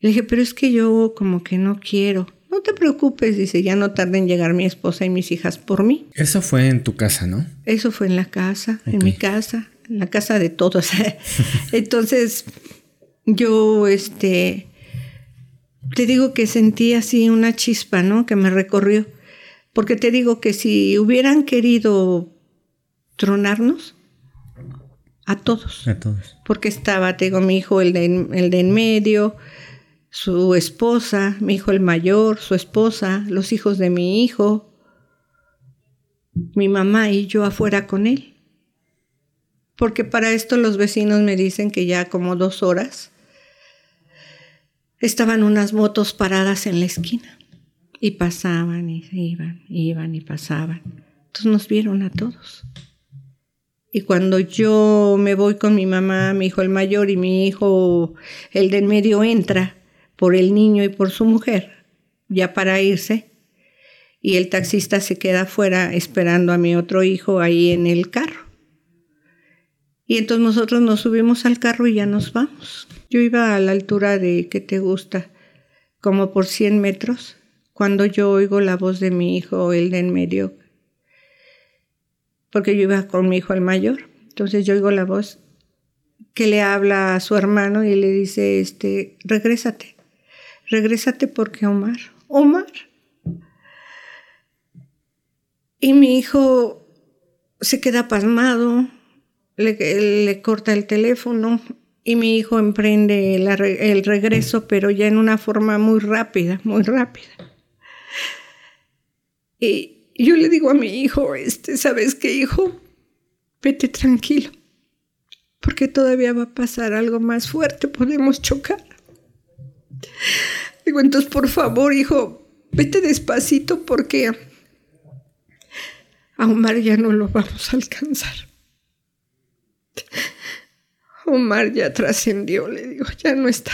Speaker 1: Le dije, pero es que yo como que no quiero. No te preocupes, dice, ya no tarden en llegar mi esposa y mis hijas por mí.
Speaker 2: Eso fue en tu casa, ¿no?
Speaker 1: Eso fue en la casa, en mi casa, en la casa de todos. Entonces, yo, este, te digo que sentí así una chispa, ¿no? Que me recorrió. Porque te digo que si hubieran querido tronarnos, a todos.
Speaker 2: A todos.
Speaker 1: Porque estaba, te digo, mi hijo, el de, el de en medio, su esposa, mi hijo el mayor, su esposa, los hijos de mi hijo, mi mamá y yo afuera con él. Porque para esto los vecinos me dicen que ya como dos horas estaban unas motos paradas en la esquina y pasaban y iban, iban y pasaban. Entonces nos vieron a todos. Y cuando yo me voy con mi mamá, mi hijo el mayor y mi hijo el del medio entra por el niño y por su mujer, ya para irse, y el taxista se queda afuera esperando a mi otro hijo ahí en el carro. Y entonces nosotros nos subimos al carro y ya nos vamos. Yo iba a la altura de, ¿qué te gusta? Como por 100 metros, cuando yo oigo la voz de mi hijo, el de en medio, porque yo iba con mi hijo el mayor. Entonces yo oigo la voz que le habla a su hermano y le dice, este, regrésate, regrésate porque Omar, Omar. Y mi hijo se queda pasmado, le, corta el teléfono y mi hijo emprende el regreso, pero ya en una forma muy rápida, muy rápida. Y yo le digo a mi hijo, este, ¿sabes qué, hijo? Vete tranquilo, porque todavía va a pasar algo más fuerte, podemos chocar. Digo, entonces, por favor, hijo, vete despacito porque a Omar ya no lo vamos a alcanzar. Omar ya trascendió, le digo, ya no está.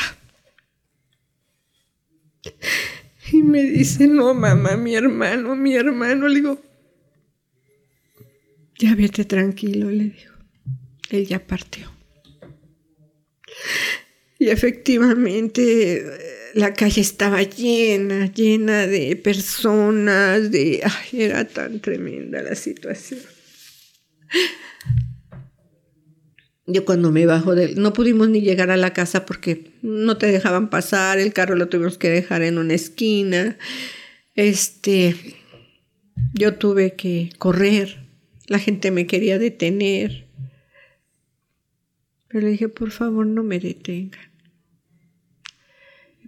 Speaker 1: Y me dice, no, mamá, mi hermano, mi hermano. Le digo, ya vete tranquilo, le digo. Él ya partió. Y efectivamente la calle estaba llena, llena de personas, de... Ay, era tan tremenda la situación. Yo cuando me bajo del... No pudimos ni llegar a la casa porque no te dejaban pasar, el carro lo tuvimos que dejar en una esquina. Este... Yo tuve que correr, la gente me quería detener. Pero le dije, por favor, no me detengan.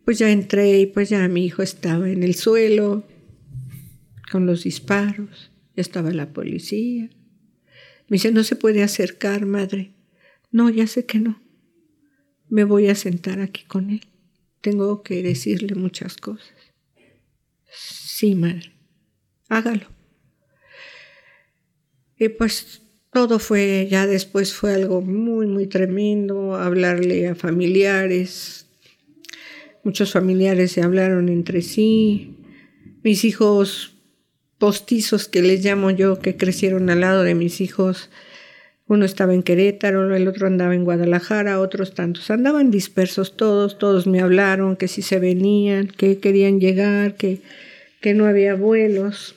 Speaker 1: Pues ya entré y pues ya mi hijo estaba en el suelo con los disparos, estaba la policía. Me dice, no se puede acercar, madre. No, ya sé que no. Me voy a sentar aquí con él. Tengo que decirle muchas cosas. Sí, madre. Hágalo. Y pues todo fue, ya después fue algo muy, muy tremendo, hablarle a familiares. Muchos familiares se hablaron entre sí. Mis hijos postizos, que les llamo yo, que crecieron al lado de mis hijos, uno estaba en Querétaro, el otro andaba en Guadalajara, otros tantos. Andaban dispersos todos, todos me hablaron que si se venían, que querían llegar, que, que no había vuelos.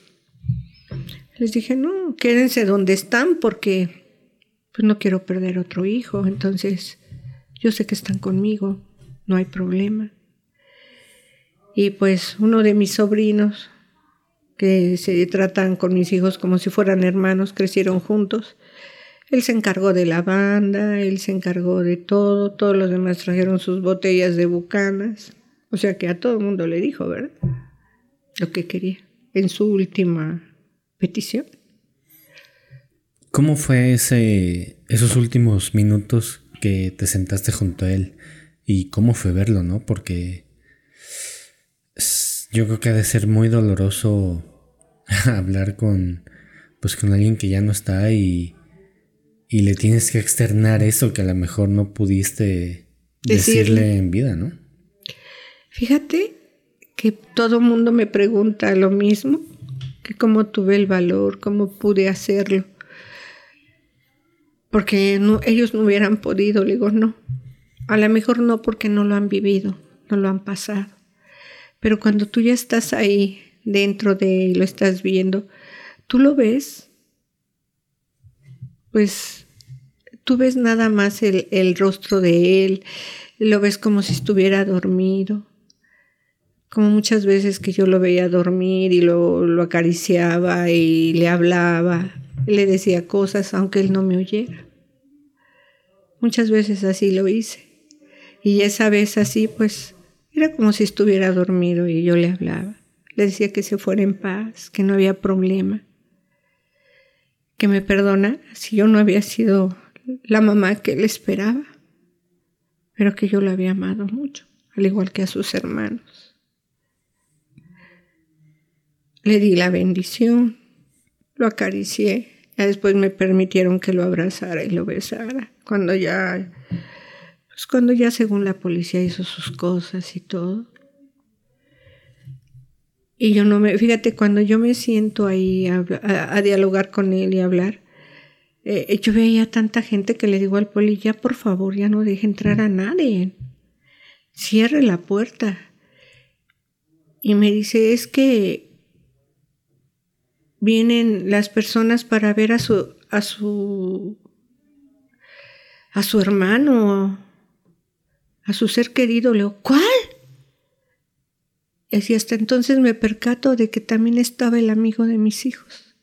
Speaker 1: Les dije, no, quédense donde están porque pues no quiero perder otro hijo. Entonces, yo sé que están conmigo, no hay problema. Y pues uno de mis sobrinos, que se tratan con mis hijos como si fueran hermanos, crecieron juntos él se encargó de la banda, él se encargó de todo, todos los demás trajeron sus botellas de bucanas. O sea que a todo el mundo le dijo, ¿verdad? Lo que quería en su última petición.
Speaker 2: ¿Cómo fue ese, esos últimos minutos que te sentaste junto a él? Y cómo fue verlo, ¿no? Porque yo creo que ha de ser muy doloroso hablar con, pues, con alguien que ya no está y y le tienes que externar eso que a lo mejor no pudiste decirle, en vida, ¿no?
Speaker 1: Fíjate que todo mundo me pregunta lo mismo, que cómo tuve el valor, cómo pude hacerlo. Porque ellos no hubieran podido, le digo, no. A lo mejor no porque no lo han vivido, no lo han pasado. Pero cuando tú ya estás ahí dentro de y lo estás viendo, tú lo ves pues tú ves nada más el, rostro de él, lo ves como si estuviera dormido. como muchas veces que yo lo veía dormir y lo, lo acariciaba y le hablaba, le decía cosas aunque él no me oyera. Muchas veces así lo hice. Y esa vez así, pues, era como si estuviera dormido y yo le hablaba. Le decía que se fuera en paz, que no había problema, que me perdona si yo no había sido la mamá que él esperaba, pero que yo lo había amado mucho, al igual que a sus hermanos. Le di la bendición, lo acaricié, ya después me permitieron que lo abrazara y lo besara, cuando ya, pues cuando ya según la policía hizo sus cosas y todo. Y yo no me, fíjate, cuando yo me siento ahí a, dialogar con él y hablar, eh, yo veía tanta gente que le digo al poli, ya por favor, ya no deje entrar a nadie. Cierre la puerta. Y me dice, es que vienen las personas para ver a su, a su, a su hermano, a su ser querido. Le digo, ¿cuál? Y hasta entonces me percato de que también estaba el amigo de mis hijos.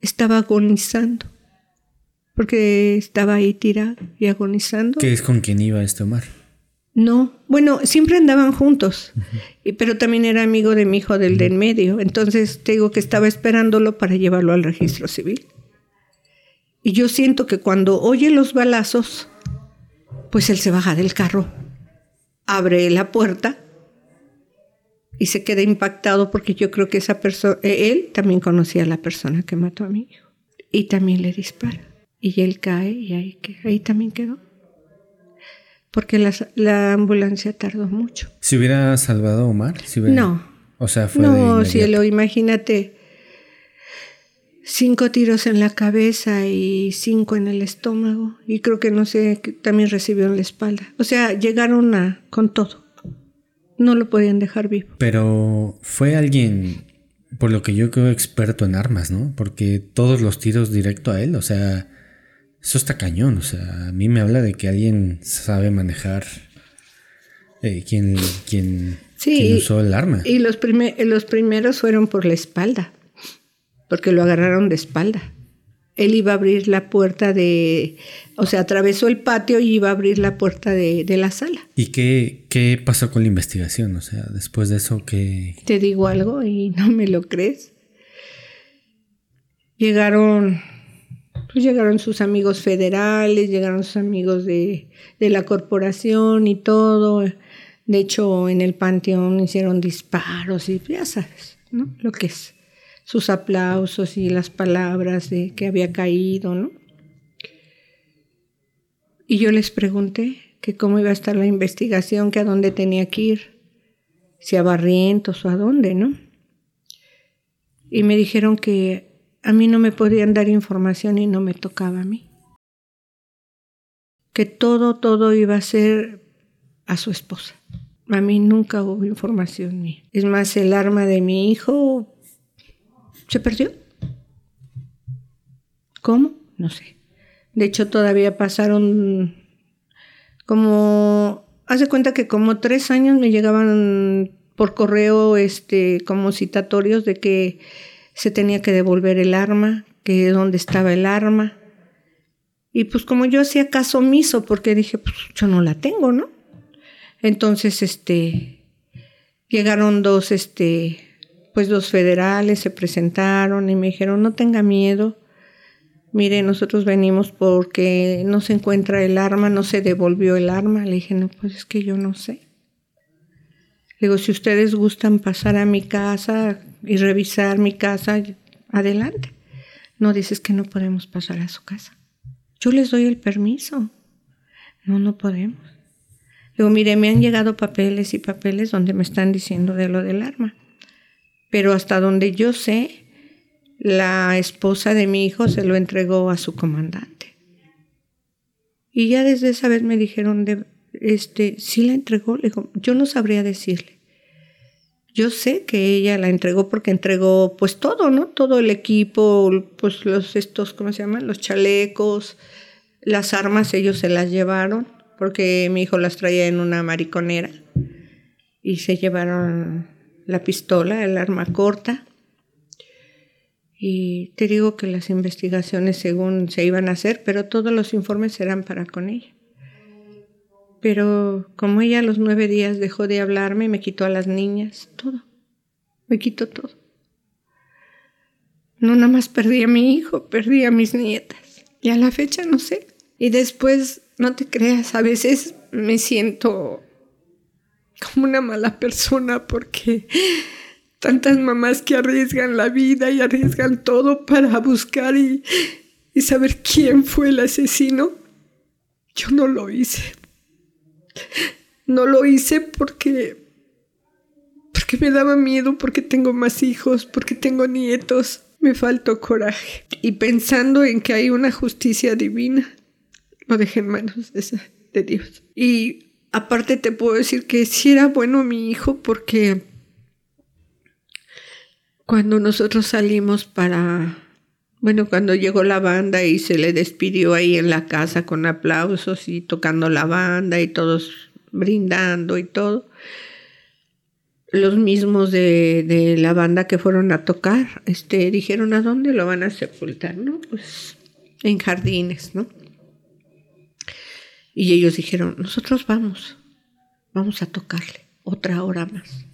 Speaker 1: Estaba agonizando, porque estaba ahí tirado y agonizando.
Speaker 2: ¿Qué es con quien iba este Omar?
Speaker 1: No, bueno, siempre andaban juntos, pero también era amigo de mi hijo del de en medio. Entonces te digo que estaba esperándolo para llevarlo al registro civil. Y yo siento que cuando oye los balazos, pues él se baja del carro, abre la puerta y se queda impactado porque yo creo que esa persona, eh, él también conocía a la persona que mató a mi hijo y también le dispara y él cae y ahí, ahí también quedó. Porque la, ambulancia tardó mucho.
Speaker 2: ¿Se hubiera salvado Omar?
Speaker 1: No.
Speaker 2: O sea, fue.
Speaker 1: No, cielo, imagínate. Cinco tiros en la cabeza y cinco en el estómago. Y creo que no sé, también recibió en la espalda. O sea, llegaron a, con todo no lo podían dejar vivo.
Speaker 2: Pero fue alguien, por lo que yo creo, experto en armas, ¿no? Porque todos los tiros directo a él, o sea, eso está cañón, o sea, a mí me habla de que alguien sabe manejar eh, quien, quien, usó el arma.
Speaker 1: Y los, los primeros fueron por la espalda, porque lo agarraron de espalda él iba a abrir la puerta de, o sea, atravesó el patio y iba a abrir la puerta de, la sala.
Speaker 2: ¿Y qué, qué, pasó con la investigación? O sea, después de eso, ¿qué...?
Speaker 1: Te digo algo y no me lo crees. Llegaron, pues llegaron sus amigos federales, llegaron sus amigos de, de la corporación y todo. De hecho, en el panteón hicieron disparos y ya sabes, ¿no? Lo que es sus aplausos y las palabras de que había caído, ¿no? Y yo les pregunté que cómo iba a estar la investigación, que a dónde tenía que ir, si a Barrientos o a dónde, ¿no? Y me dijeron que a mí no me podían dar información y no me tocaba a mí. Que todo, todo iba a ser a su esposa. A mí nunca hubo información mía. Es más, el arma de mi hijo ¿Se perdió? ¿Cómo? No sé. De hecho, todavía pasaron como... Hace cuenta que como tres años me llegaban por correo este, como citatorios de que se tenía que devolver el arma, que dónde estaba el arma. Y pues como yo hacía caso omiso, porque dije, pues yo no la tengo, ¿no? Entonces, este, llegaron dos, este, pues los federales se presentaron y me dijeron, no tenga miedo, mire, nosotros venimos porque no se encuentra el arma, no se devolvió el arma. Le dije, no, pues es que yo no sé. Le digo, si ustedes gustan pasar a mi casa y revisar mi casa, adelante. No dices que no podemos pasar a su casa. Yo les doy el permiso. No, no podemos. Le digo, mire, me han llegado papeles y papeles donde me están diciendo de lo del arma pero hasta donde yo sé, la esposa de mi hijo se lo entregó a su comandante. Y ya desde esa vez me dijeron, de, este, sí la entregó, le digo, yo no sabría decirle. Yo sé que ella la entregó porque entregó pues todo, ¿no? Todo el equipo, pues los estos, ¿cómo se llaman? Los chalecos, las armas ellos se las llevaron porque mi hijo las traía en una mariconera y se llevaron la pistola, el arma corta. Y te digo que las investigaciones según se iban a hacer, pero todos los informes eran para con ella. Pero como ella a los nueve días dejó de hablarme, me quitó a las niñas, todo. Me quitó todo. No nada más perdí a mi hijo, perdí a mis nietas. Y a la fecha no sé. Y después, no te creas, a veces me siento como una mala persona porque tantas mamás que arriesgan la vida y arriesgan todo para buscar y, saber quién fue el asesino. Yo no lo hice. No lo hice porque porque me daba miedo, porque tengo más hijos, porque tengo nietos. Me faltó coraje. Y pensando en que hay una justicia divina, lo dejé en manos de Dios. Y aparte te puedo decir que sí era bueno mi hijo porque cuando nosotros salimos para, bueno, cuando llegó la banda y se le despidió ahí en la casa con aplausos y tocando la banda y todos brindando y todo, los mismos de, de la banda que fueron a tocar, este, dijeron, ¿a dónde lo van a sepultar? ¿No? Pues en jardines, ¿no? Y ellos dijeron, nosotros vamos, vamos a tocarle otra hora más.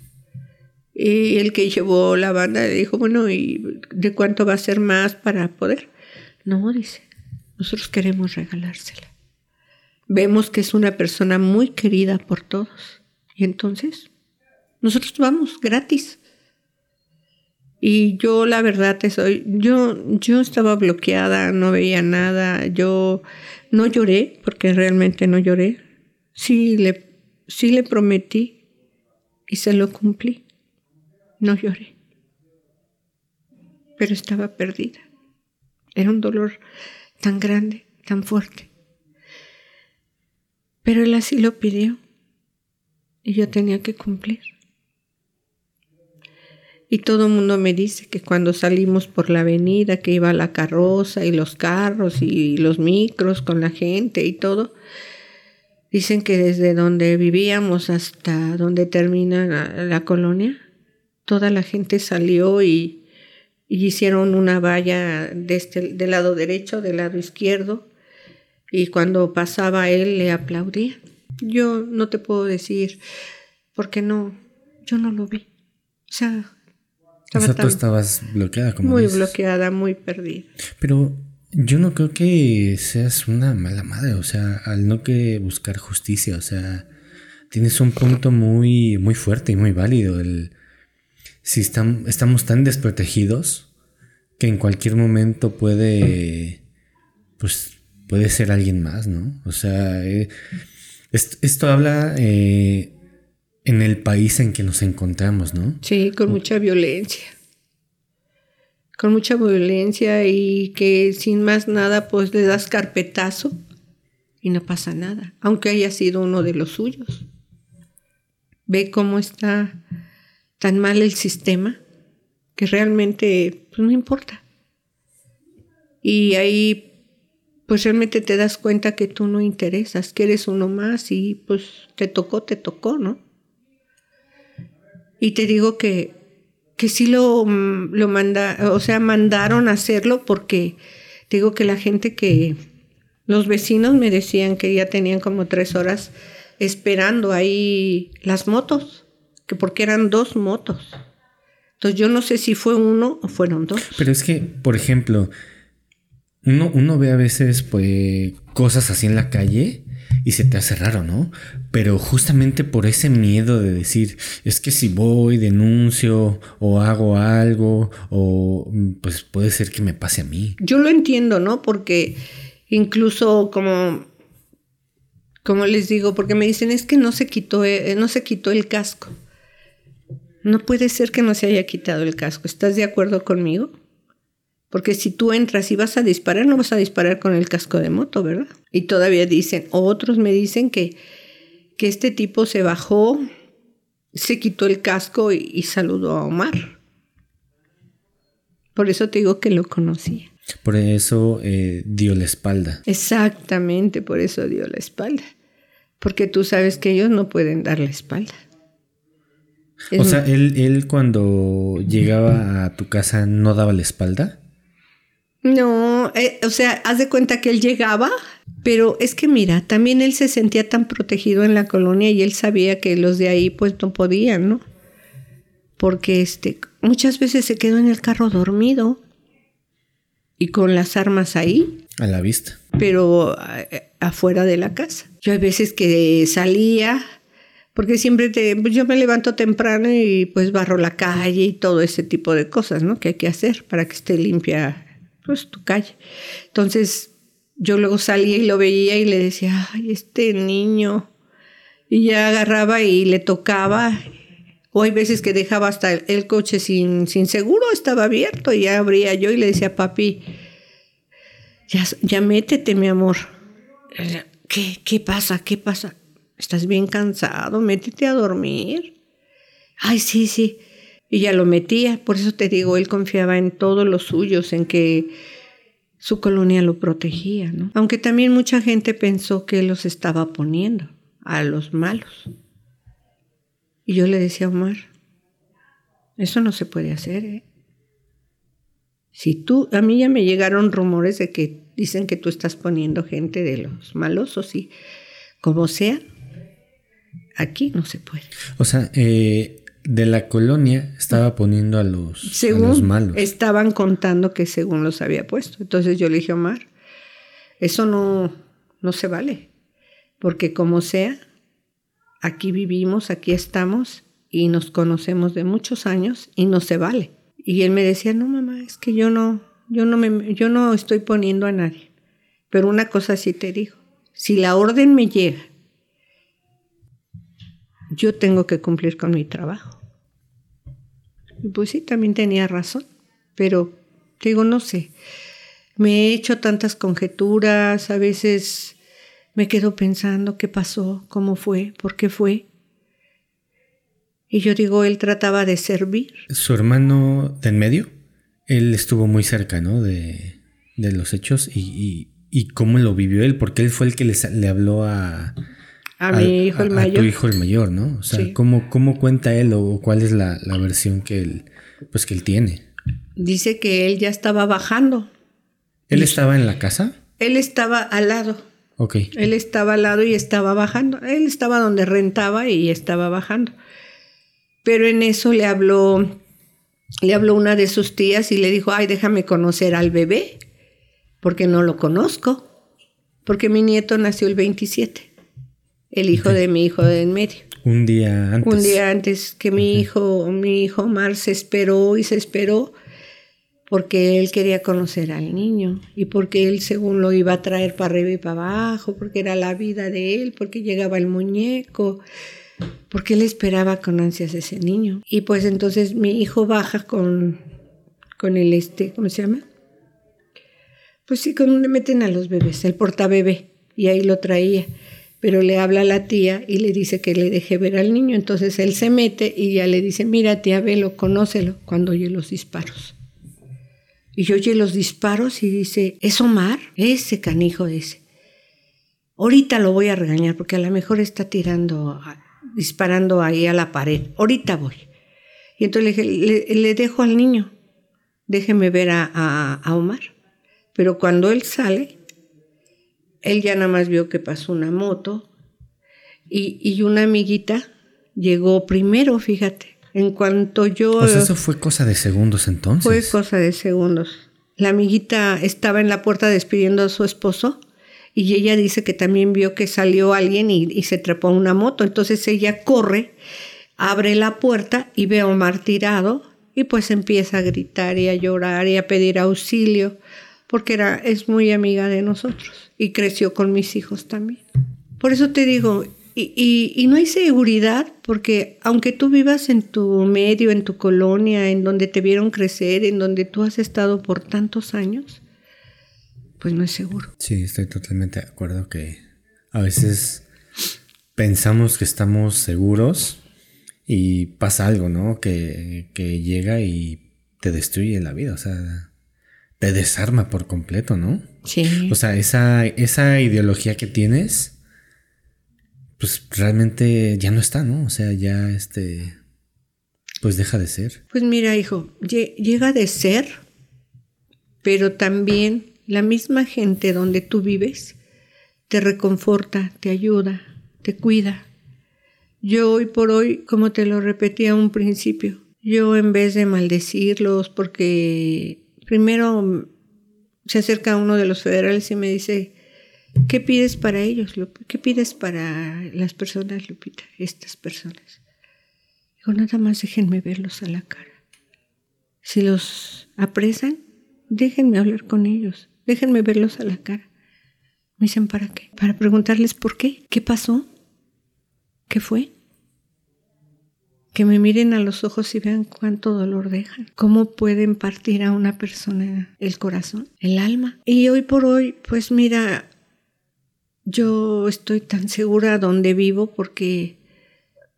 Speaker 1: Y el que llevó la banda dijo, bueno, ¿y de cuánto va a ser más para poder? No, dice, nosotros queremos regalársela. Vemos que es una persona muy querida por todos. Y entonces, nosotros vamos gratis. Y yo la verdad te soy, yo, yo estaba bloqueada, no veía nada, yo no lloré, porque realmente no lloré. Sí le, sí le prometí y se lo cumplí. No lloré. Pero estaba perdida. Era un dolor tan grande, tan fuerte. Pero él así lo pidió y yo tenía que cumplir. Y todo el mundo me dice que cuando salimos por la avenida, que iba la carroza y los carros y los micros con la gente y todo, dicen que desde donde vivíamos hasta donde termina la, colonia, toda la gente salió y, hicieron una valla de este, del lado derecho, del lado izquierdo, y cuando pasaba él le aplaudía. Yo no te puedo decir, porque no, yo no lo vi. O sea,
Speaker 2: o sea, tú estabas bloqueada, como
Speaker 1: Muy bloqueada, muy perdida.
Speaker 2: Pero yo no creo que seas una mala madre, o sea, al no que buscar justicia, o sea, tienes un punto muy, muy fuerte y muy válido. El, si estamos tan desprotegidos que en cualquier momento puede, pues, puede ser alguien más, ¿no? O sea, eh, esto, habla eh, en el país en que nos encontramos, ¿no?
Speaker 1: Sí, con mucha violencia. Con mucha violencia y que sin más nada pues le das carpetazo y no pasa nada, aunque haya sido uno de los suyos. Ve cómo está tan mal el sistema que realmente pues, no importa. Y ahí pues realmente te das cuenta que tú no interesas, que eres uno más y pues te tocó, te tocó, ¿no? Y te digo que, que sí lo, mm, lo manda, o sea, mandaron a hacerlo porque digo que la gente que, los vecinos me decían que ya tenían como tres horas esperando ahí las motos, que porque eran dos motos. Entonces yo no sé si fue uno o fueron dos.
Speaker 2: Pero es que, por ejemplo, uno, uno ve a veces pues cosas así en la calle y se te hace raro, ¿no? Pero justamente por ese miedo de decir, es que si voy, denuncio o hago algo, o pues puede ser que me pase a mí.
Speaker 1: Yo lo entiendo, ¿no? Porque incluso como, como les digo, porque me dicen, es que no se quitó, eh, no se quitó el casco. No puede ser que no se haya quitado el casco. ¿Estás de acuerdo conmigo? Porque si tú entras y vas a disparar, no vas a disparar con el casco de moto, ¿verdad? Y todavía dicen, otros me dicen que, que este tipo se bajó, se quitó el casco y, saludó a Omar. Por eso te digo que lo conocía.
Speaker 2: Por eso eh, dio la espalda.
Speaker 1: Exactamente, por eso dio la espalda. Porque tú sabes que ellos no pueden dar la espalda.
Speaker 2: o sea, él, él cuando llegaba a tu casa no daba la espalda.
Speaker 1: No, eh, o sea, haz de cuenta que él llegaba, pero es que mira, también él se sentía tan protegido en la colonia y él sabía que los de ahí pues no podían, ¿no? Porque este, muchas veces se quedó en el carro dormido y con las armas ahí.
Speaker 2: A la vista.
Speaker 1: Pero eh, afuera de la casa. Yo hay veces que salía, porque siempre te, pues, yo me levanto temprano y pues barro la calle y todo ese tipo de cosas, ¿no? Que hay que hacer para que esté limpia pues tu calle. Entonces yo luego salía y lo veía y le decía, ay, este niño. Y ya agarraba y le tocaba. O hay veces que dejaba hasta el coche sin, sin seguro, estaba abierto y ya abría yo y le decía, papi, ya, ya métete, mi amor. ¿Qué, ¿Qué pasa? ¿Qué pasa? ¿Estás bien cansado? Métete a dormir. Ay, sí, sí y ya lo metía. Por eso te digo, él confiaba en todos los suyos, en que su colonia lo protegía, ¿no? Aunque también mucha gente pensó que él los estaba poniendo a los malos. Y yo le decía a Omar, eso no se puede hacer, ¿eh? Si tú, a mí ya me llegaron rumores de que dicen que tú estás poniendo gente de los malos, o sí, como sea, aquí no se puede.
Speaker 2: O sea, eh, de la colonia estaba poniendo a los, según malos.
Speaker 1: Estaban contando que según los había puesto. Entonces yo le dije a Omar, eso no, no se vale. Porque como sea, aquí vivimos, aquí estamos y nos conocemos de muchos años y no se vale. Y él me decía, no mamá, es que yo no, yo no me, yo no estoy poniendo a nadie. Pero una cosa sí te digo, si la orden me llega yo tengo que cumplir con mi trabajo. Pues sí, también tenía razón, pero digo, no sé, me he hecho tantas conjeturas, a veces me quedo pensando qué pasó, cómo fue, por qué fue. Y yo digo, él trataba de servir.
Speaker 2: Su hermano de en medio, él estuvo muy cerca, ¿no? De, los hechos y, cómo lo vivió él, porque él fue el que le habló a,
Speaker 1: a mi hijo el mayor. A
Speaker 2: tu hijo el mayor, ¿no? O sea, ¿cómo, ¿cómo, cuenta él o cuál es la, versión que él, pues que él tiene?
Speaker 1: Dice que él ya estaba bajando.
Speaker 2: ¿Él estaba en la casa?
Speaker 1: Él estaba al lado.
Speaker 2: Ok.
Speaker 1: Él estaba al lado y estaba bajando. Él estaba donde rentaba y estaba bajando. Pero en eso le habló, le habló una de sus tías y le dijo, ay, déjame conocer al bebé, porque no lo conozco, porque mi nieto nació el 27 el hijo de mi hijo de en medio.
Speaker 2: Un día antes.
Speaker 1: Un día antes que mi hijo, mi hijo Omar se esperó y se esperó porque él quería conocer al niño y porque él según lo iba a traer para arriba y para abajo, porque era la vida de él, porque llegaba el muñeco, porque él esperaba con ansias ese niño. Y pues entonces mi hijo baja con, con el este, ¿cómo se llama? Pues sí, con le meten a los bebés, el portabebé, y ahí lo traía pero le habla a la tía y le dice que le deje ver al niño. Entonces él se mete y ya le dice, mira tía, velo, conócelo, cuando oye los disparos. Y oye los disparos y dice, ¿es Omar? Ese canijo dice. Ahorita lo voy a regañar porque a lo mejor está tirando, disparando ahí a la pared. Ahorita voy. Y entonces le, dejo al niño, déjeme ver a, a Omar. Pero cuando él sale, él ya nada más vio que pasó una moto y, una amiguita llegó primero, fíjate. En cuanto yo...
Speaker 2: Pues eso fue cosa de segundos entonces.
Speaker 1: Fue cosa de segundos. La amiguita estaba en la puerta despidiendo a su esposo y ella dice que también vio que salió alguien y, se trepó a una moto. Entonces ella corre, abre la puerta y ve a Omar tirado y pues empieza a gritar y a llorar y a pedir auxilio porque era, es muy amiga de nosotros y creció con mis hijos también. Por eso te digo, y, y, no hay seguridad, porque aunque tú vivas en tu medio, en tu colonia, en donde te vieron crecer, en donde tú has estado por tantos años, pues no es seguro.
Speaker 2: Sí, estoy totalmente de acuerdo que a veces pensamos que estamos seguros y pasa algo, ¿no? Que, que llega y te destruye la vida, o sea, te desarma por completo, ¿no?
Speaker 1: Sí.
Speaker 2: O sea, esa, esa ideología que tienes, pues realmente ya no está, ¿no? O sea, ya este. pues deja de ser.
Speaker 1: Pues mira, hijo, llega de ser, pero también la misma gente donde tú vives te reconforta, te ayuda, te cuida. Yo hoy por hoy, como te lo repetí a un principio, yo en vez de maldecirlos, porque primero se acerca uno de los federales y me dice, ¿qué pides para ellos? ¿Qué pides para las personas, Lupita? Estas personas. Digo, nada más déjenme verlos a la cara. Si los apresan, déjenme hablar con ellos, déjenme verlos a la cara. Me dicen, ¿para qué? Para preguntarles por qué, qué pasó, qué fue que me miren a los ojos y vean cuánto dolor dejan, cómo pueden partir a una persona el corazón, el alma. Y hoy por hoy, pues mira, yo estoy tan segura donde vivo porque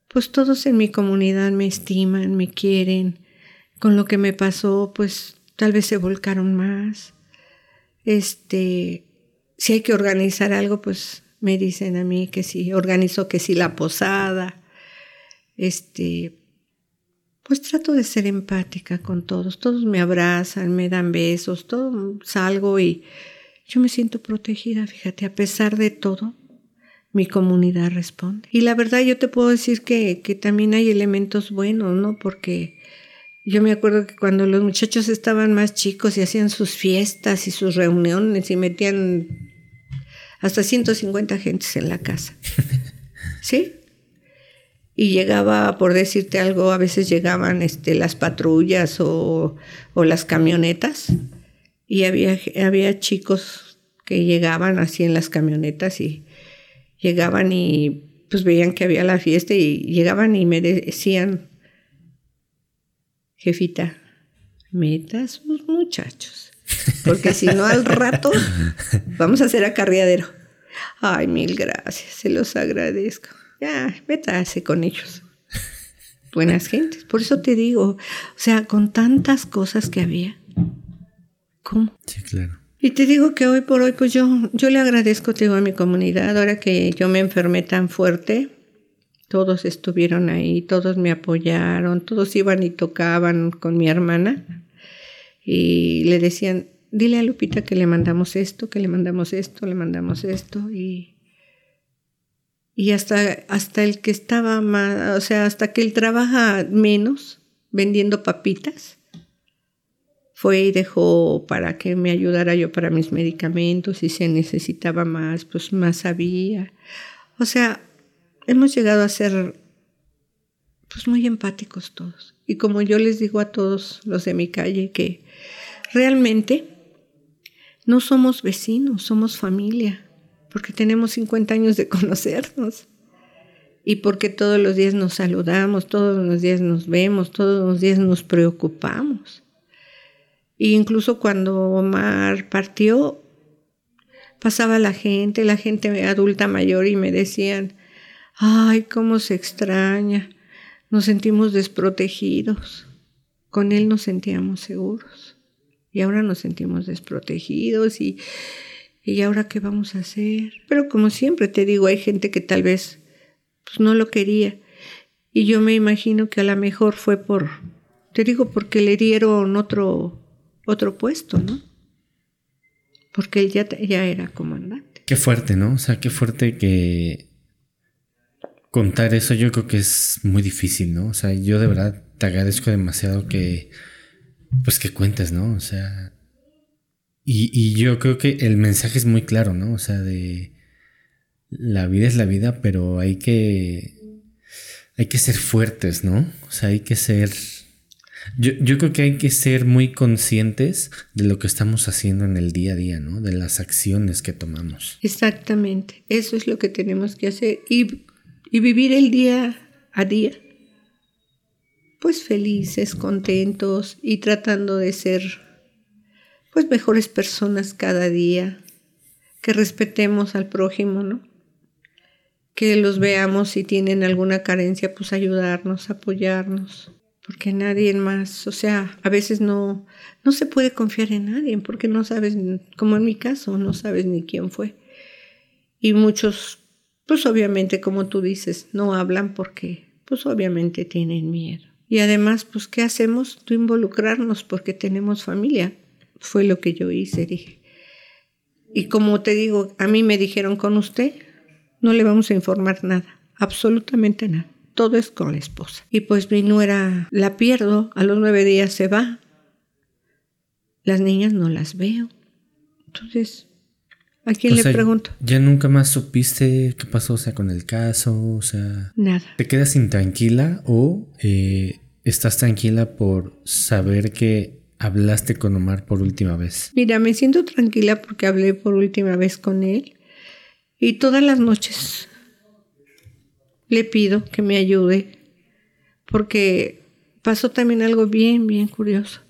Speaker 1: pues todos en mi comunidad me estiman, me quieren. Con lo que me pasó, pues tal vez se volcaron más. Este, si hay que organizar algo, pues me dicen a mí que sí, organizo que sí la posada este, pues trato de ser empática con todos. Todos me abrazan, me dan besos, todo salgo y yo me siento protegida, fíjate, a pesar de todo, mi comunidad responde. Y la verdad yo te puedo decir que, que también hay elementos buenos, ¿no? Porque yo me acuerdo que cuando los muchachos estaban más chicos y hacían sus fiestas y sus reuniones y metían hasta 150 gentes en la casa. ¿Sí? Y llegaba, por decirte algo, a veces llegaban este, las patrullas o, o las camionetas y había, había chicos que llegaban así en las camionetas y llegaban y pues veían que había la fiesta y llegaban y me decían, jefita, meta sus muchachos, porque si no al rato vamos a hacer acarreadero. Ay, mil gracias, se los agradezco ya, métase con ellos. Buenas gentes. Por eso te digo, o sea, con tantas cosas que había. ¿Cómo?
Speaker 2: Sí, claro.
Speaker 1: Y te digo que hoy por hoy, pues yo, yo le agradezco, te digo, a mi comunidad, ahora que yo me enfermé tan fuerte, todos estuvieron ahí, todos me apoyaron, todos iban y tocaban con mi hermana y le decían, dile a Lupita que le mandamos esto, que le mandamos esto, le mandamos esto y y hasta, hasta el que estaba más, o sea, hasta que él trabaja menos vendiendo papitas, fue y dejó para que me ayudara yo para mis medicamentos y se necesitaba más, pues más había. O sea, hemos llegado a ser pues muy empáticos todos. Y como yo les digo a todos los de mi calle que realmente no somos vecinos, somos familia porque tenemos 50 años de conocernos y porque todos los días nos saludamos, todos los días nos vemos, todos los días nos preocupamos. E incluso cuando Omar partió, pasaba la gente, la gente adulta mayor y me decían, ay, cómo se extraña, nos sentimos desprotegidos. Con él nos sentíamos seguros y ahora nos sentimos desprotegidos y ¿Y ahora qué vamos a hacer? Pero como siempre te digo, hay gente que tal vez pues, no lo quería. Y yo me imagino que a lo mejor fue por, te digo, porque le dieron otro, otro puesto, ¿no? Porque él ya, ya era comandante.
Speaker 2: Qué fuerte, ¿no? O sea, qué fuerte que contar eso yo creo que es muy difícil, ¿no? O sea, yo de verdad te agradezco demasiado que, pues que cuentes, ¿no? O sea, y, yo creo que el mensaje es muy claro, ¿no? O sea, de la vida es la vida, pero hay que hay que ser fuertes, ¿no? O sea, hay que ser yo, yo, creo que hay que ser muy conscientes de lo que estamos haciendo en el día a día, ¿no? De las acciones que tomamos.
Speaker 1: Exactamente, eso es lo que tenemos que hacer y, y vivir el día a día, pues felices, contentos y tratando de ser pues mejores personas cada día, que respetemos al prójimo, ¿no? Que los veamos si tienen alguna carencia, pues ayudarnos, apoyarnos, porque nadie más, o sea, a veces no, no se puede confiar en nadie, porque no sabes, como en mi caso, no sabes ni quién fue. Y muchos, pues obviamente, como tú dices, no hablan porque, pues obviamente tienen miedo. Y además, pues, ¿qué hacemos? Tú involucrarnos porque tenemos familia. Fue lo que yo hice, dije. Y como te digo, a mí me dijeron con usted, no le vamos a informar nada, absolutamente nada. Todo es con la esposa. Y pues mi nuera la pierdo, a los nueve días se va. Las niñas no las veo. Entonces, ¿a quién le pregunto?
Speaker 2: ¿Ya nunca más supiste qué pasó o sea, con el caso? O sea,
Speaker 1: nada.
Speaker 2: ¿Te quedas intranquila o eh, estás tranquila por saber que hablaste con Omar por última vez?
Speaker 1: Mira, me siento tranquila porque hablé por última vez con él y todas las noches le pido que me ayude porque pasó también algo bien, bien curioso.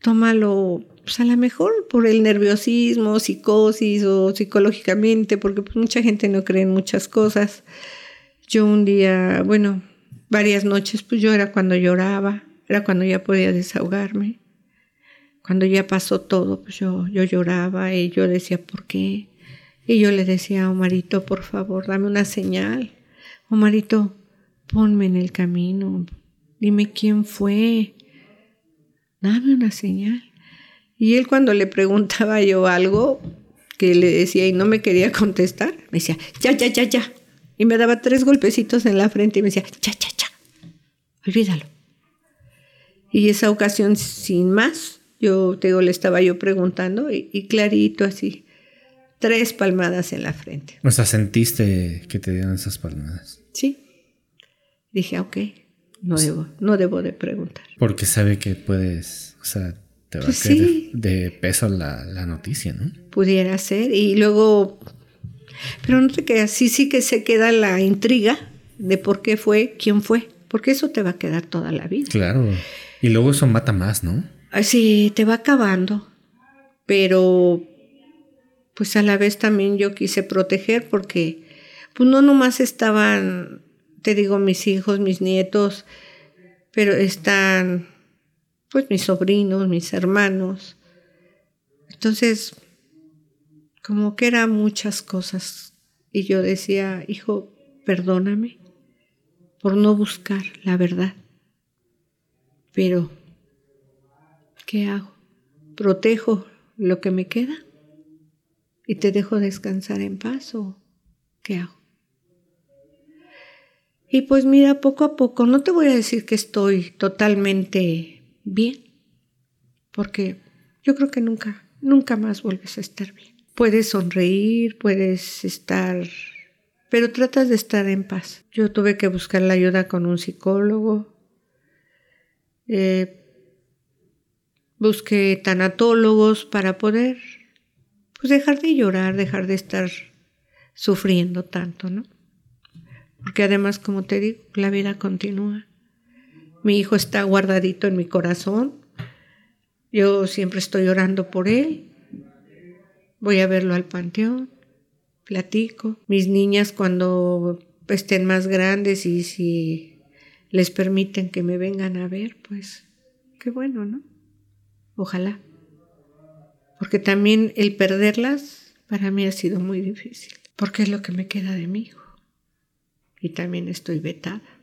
Speaker 1: Tómalo pues a lo mejor por el nerviosismo, psicosis o psicológicamente, porque pues mucha gente no cree en muchas cosas. Yo un día, bueno, varias noches, pues yo era cuando lloraba, era cuando ya podía desahogarme. Cuando ya pasó todo, pues yo, yo lloraba y yo decía, ¿por qué? Y yo le decía Omarito, por favor, dame una señal. Omarito, ponme en el camino, dime quién fue, dame una señal. Y él cuando le preguntaba yo algo que le decía y no me quería contestar, me decía, ya, ya, ya, ya. Y me daba tres golpecitos en la frente y me decía, ya, ya, ya, olvídalo. Y esa ocasión, sin más, yo te digo, le estaba yo preguntando y, clarito así, tres palmadas en la frente.
Speaker 2: O sea, sentiste que te dieron esas palmadas.
Speaker 1: Sí. Dije, ok, no debo, no debo de preguntar.
Speaker 2: Porque sabe que puedes, o sea, te va a pues de, peso la, noticia, ¿no?
Speaker 1: Pudiera ser. Y luego, pero no te queda, sí, sí que se queda la intriga de por qué fue, quién fue, porque eso te va a quedar toda la vida.
Speaker 2: Claro. Y luego eso mata más, ¿no?
Speaker 1: Sí, te va acabando. Pero, pues a la vez también yo quise proteger porque, pues no nomás estaban, te digo, mis hijos, mis nietos, pero están pues mis sobrinos, mis hermanos. Entonces, como que eran muchas cosas. Y yo decía, hijo, perdóname por no buscar la verdad. Pero, ¿qué hago? ¿Protejo lo que me queda? ¿Y te dejo descansar en paz o qué hago? Y pues mira, poco a poco, no te voy a decir que estoy totalmente bien, porque yo creo que nunca, nunca más vuelves a estar bien. Puedes sonreír, puedes estar, pero tratas de estar en paz. Yo tuve que buscar la ayuda con un psicólogo, eh, busqué tanatólogos para poder pues dejar de llorar, dejar de estar sufriendo tanto, ¿no? Porque además, como te digo, la vida continúa. Mi hijo está guardadito en mi corazón. Yo siempre estoy orando por él. Voy a verlo al panteón. Platico. Mis niñas cuando estén más grandes y si les permiten que me vengan a ver, pues qué bueno, ¿no? Ojalá. Porque también el perderlas para mí ha sido muy difícil. Porque es lo que me queda de mi hijo. Y también estoy vetada.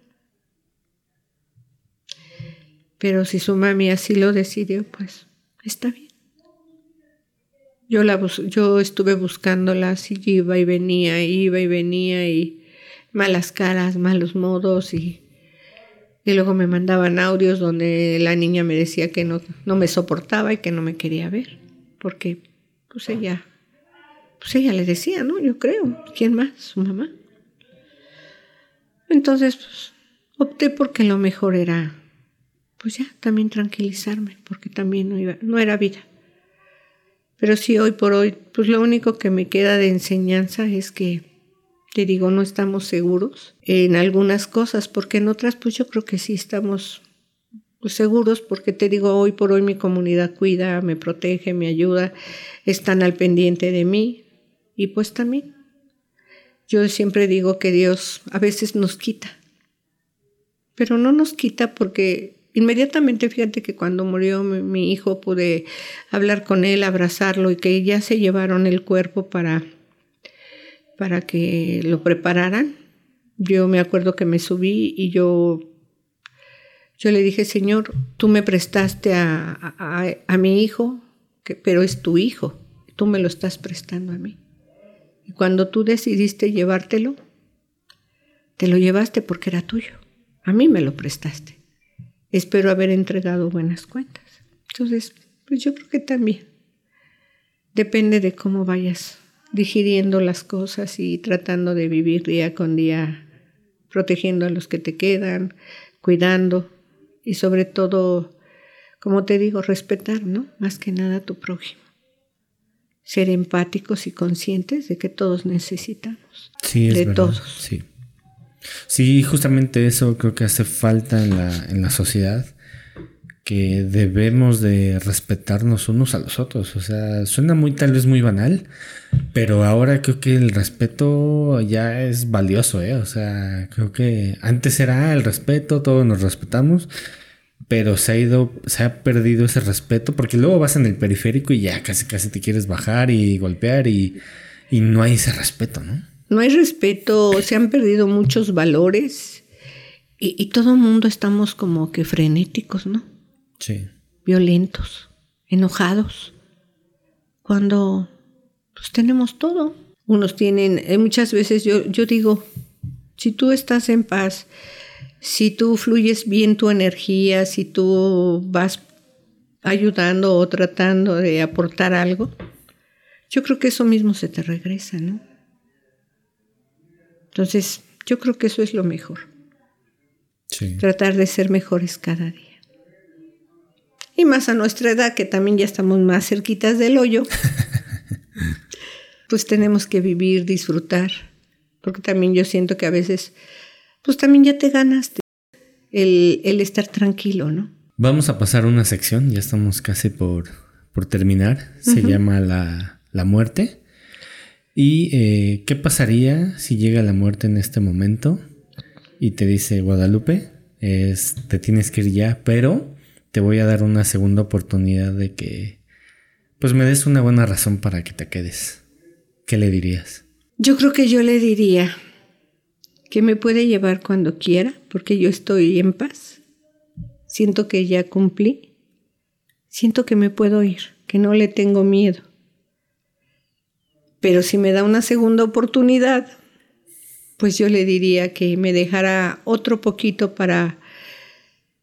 Speaker 1: Pero si su mami así lo decidió, pues está bien. Yo, la yo estuve buscándola, así iba y venía, iba y venía y malas caras, malos modos y, y luego me mandaban audios donde la niña me decía que no, no me soportaba y que no me quería ver, porque pues ella, pues ella le decía, ¿no? Yo creo, ¿quién más? Su mamá. Entonces, pues, opté porque lo mejor era pues ya también tranquilizarme, porque también no, iba, no era vida. Pero sí, hoy por hoy, pues lo único que me queda de enseñanza es que, te digo, no estamos seguros en algunas cosas, porque en otras, pues yo creo que sí estamos pues, seguros, porque te digo, hoy por hoy mi comunidad cuida, me protege, me ayuda, están al pendiente de mí, y pues también. Yo siempre digo que Dios a veces nos quita, pero no nos quita porque Inmediatamente, fíjate que cuando murió mi, hijo pude hablar con él, abrazarlo y que ya se llevaron el cuerpo para, para que lo prepararan. Yo me acuerdo que me subí y yo, Yo le dije, Señor, tú me prestaste a, a, mi hijo, que, pero es tu hijo, tú me lo estás prestando a mí. Y cuando tú decidiste llevártelo, te lo llevaste porque era tuyo. A mí me lo prestaste. Espero haber entregado buenas cuentas. Entonces, pues yo creo que también. Depende de cómo vayas digiriendo las cosas y tratando de vivir día con día, protegiendo a los que te quedan, cuidando y sobre todo, como te digo, respetar, ¿no? Más que nada a tu prójimo. Ser empáticos y conscientes de que todos necesitamos.
Speaker 2: Sí, es de todos. Sí. Sí, justamente eso creo que hace falta en la, en la sociedad que debemos de respetarnos unos a los otros. O sea, suena muy tal vez muy banal, pero ahora creo que el respeto ya es valioso, ¿eh? O sea, creo que antes era el respeto, todos nos respetamos, pero se ha ido, se ha perdido ese respeto porque luego vas en el periférico y ya casi casi te quieres bajar y golpear y, y no hay ese respeto, ¿no?
Speaker 1: No hay respeto, se han perdido muchos valores y, y todo el mundo estamos como que frenéticos, ¿no? Violentos, enojados, cuando pues tenemos todo. Unos tienen, eh, muchas veces yo, yo digo, si tú estás en paz, si tú fluyes bien tu energía, si tú vas ayudando o tratando de aportar algo, yo creo que eso mismo se te regresa, ¿no? Entonces, yo creo que eso es lo mejor. Tratar de ser mejores cada día y más a nuestra edad, que también ya estamos más cerquitas del hoyo, pues tenemos que vivir, disfrutar, porque también yo siento que a veces, pues también ya te ganaste el, estar tranquilo, ¿no?
Speaker 2: Vamos a pasar una sección, ya estamos casi por, por terminar, se llama la, la, muerte. ¿Y eh, qué pasaría si llega la muerte en este momento y te dice Guadalupe, es, te tienes que ir ya, pero te voy a dar una segunda oportunidad de que pues me des una buena razón para que te quedes. ¿Qué le dirías?
Speaker 1: Yo creo que yo le diría que me puede llevar cuando quiera, porque yo estoy en paz. Siento que ya cumplí. Siento que me puedo ir, que no le tengo miedo. Pero si me da una segunda oportunidad, pues yo le diría que me dejara otro poquito para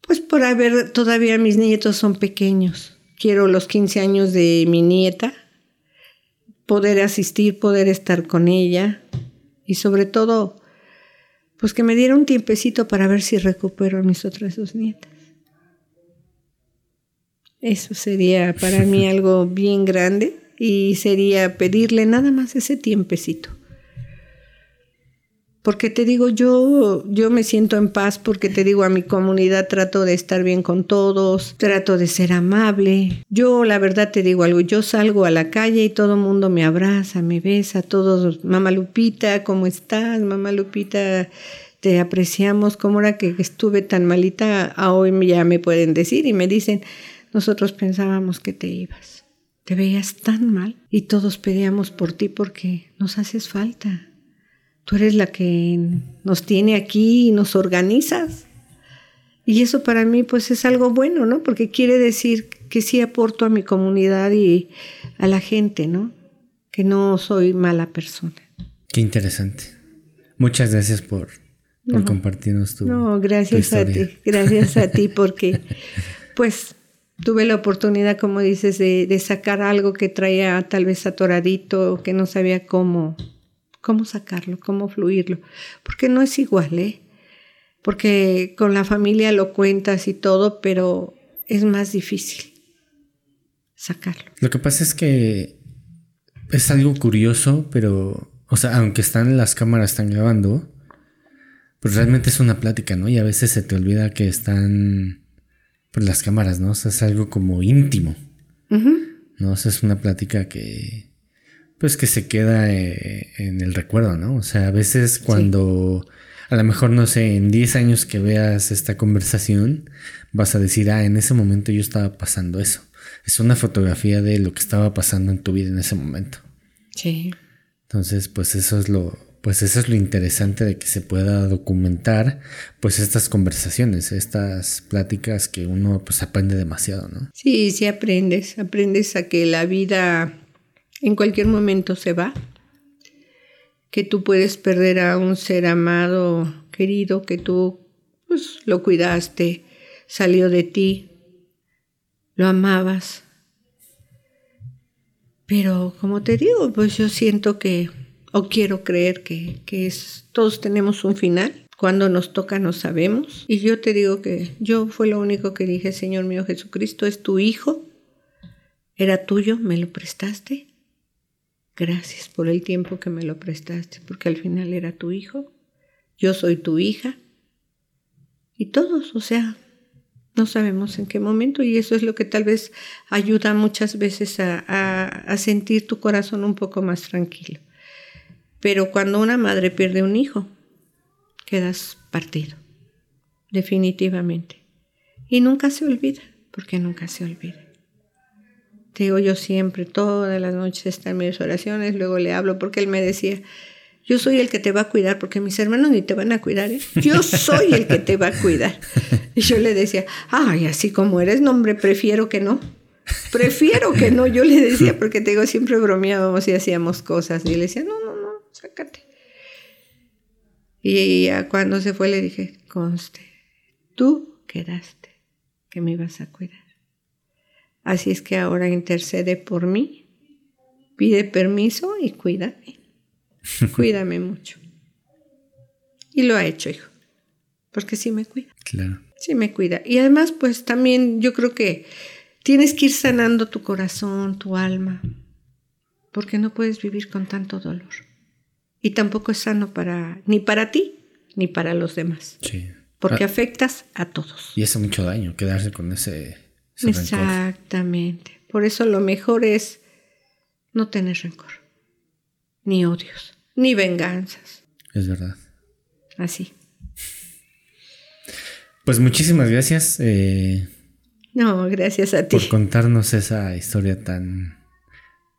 Speaker 1: pues por haber, todavía mis nietos son pequeños. Quiero los 15 años de mi nieta, poder asistir, poder estar con ella y sobre todo, pues que me diera un tiempecito para ver si recupero a mis otras dos nietas. Eso sería para mí algo bien grande y sería pedirle nada más ese tiempecito. Porque te digo, yo, yo me siento en paz porque te digo, a mi comunidad trato de estar bien con todos, trato de ser amable. Yo, la verdad te digo algo, yo salgo a la calle y todo el mundo me abraza, me besa, todos, mamá Lupita, ¿cómo estás? Mamá Lupita, te apreciamos, como era que estuve tan malita, a hoy ya me pueden decir y me dicen, nosotros pensábamos que te ibas. Te veías tan mal y todos pedíamos por ti porque nos haces falta tú eres la que nos tiene aquí y nos organizas. Y eso para mí pues es algo bueno, ¿no? Porque quiere decir que sí aporto a mi comunidad y a la gente, ¿no? Que no soy mala persona.
Speaker 2: Qué interesante. Muchas gracias por, compartirnos tu
Speaker 1: No, gracias a ti, gracias a ti porque pues tuve la oportunidad, como dices, de, de sacar algo que traía tal vez atoradito, que no sabía cómo cómo sacarlo, cómo fluirlo, porque no es igual, ¿eh? Porque con la familia lo cuentas y todo, pero es más difícil sacarlo.
Speaker 2: Lo que pasa es que es algo curioso, pero, o sea, aunque están las cámaras están grabando, pues realmente es una plática, ¿no? Y a veces se te olvida que están pues, las cámaras, ¿no? O sea, es algo como íntimo. ¿No? O sea, es una plática que, pues que se queda eh, en el recuerdo, ¿no? O sea, a veces cuando a lo mejor, no sé, en 10 años que veas esta conversación, vas a decir, ah, en ese momento yo estaba pasando eso. Es una fotografía de lo que estaba pasando en tu vida en ese momento.
Speaker 1: Sí.
Speaker 2: Entonces, pues eso es lo, pues eso es lo interesante de que se pueda documentar pues estas conversaciones, estas pláticas que uno pues aprende demasiado, ¿no?
Speaker 1: Sí, sí aprendes, aprendes a que la vida en cualquier momento se va, que tú puedes perder a un ser amado, querido, que tú pues lo cuidaste, salió de ti, lo amabas. Pero como te digo, pues yo siento que o quiero creer que, es, todos tenemos un final. Cuando nos toca no sabemos. Y yo te digo que yo fue lo único que dije, Señor mío Jesucristo, es tu Hijo, era tuyo, me lo prestaste. Gracias por el tiempo que me lo prestaste, porque al final era tu Hijo, yo soy tu hija. Y todos, o sea, no sabemos en qué momento y eso es lo que tal vez ayuda muchas veces a sentir tu corazón un poco más tranquilo. Pero cuando una madre pierde un hijo, quedas partido, definitivamente. Y nunca se olvida, porque nunca se olvida. Te digo yo siempre, todas las noches están mis oraciones, luego le hablo porque él me decía, yo soy el que te va a cuidar, porque mis hermanos ni te van a cuidar, ¿eh? yo soy el que te va a cuidar. Y yo le decía, ay, así como eres, no, hombre, prefiero que no. Prefiero que no, yo le decía, porque te digo, siempre bromeábamos y hacíamos cosas. Y le decía, no, no, sácate. Y ya cuando se fue le dije, conste, tú quedaste que me ibas a cuidar. Así es que ahora intercede por mí, pide permiso y cuídame. Cuídame mucho. Y lo ha hecho, hijo. Porque sí me cuida.
Speaker 2: Claro.
Speaker 1: Sí me cuida. Y además, pues también yo creo que tienes que ir sanando tu corazón, tu alma, porque no puedes vivir con tanto dolor y tampoco es sano para ni para ti ni para los demás.
Speaker 2: Sí.
Speaker 1: Porque ah. afectas a todos.
Speaker 2: Y hace mucho daño quedarse con ese,
Speaker 1: Exactamente. Por eso lo mejor es no tener rencor, ni odios, ni venganzas.
Speaker 2: Es verdad.
Speaker 1: Así.
Speaker 2: Pues muchísimas gracias. Eh,
Speaker 1: no, gracias a ti.
Speaker 2: Por contarnos esa historia tan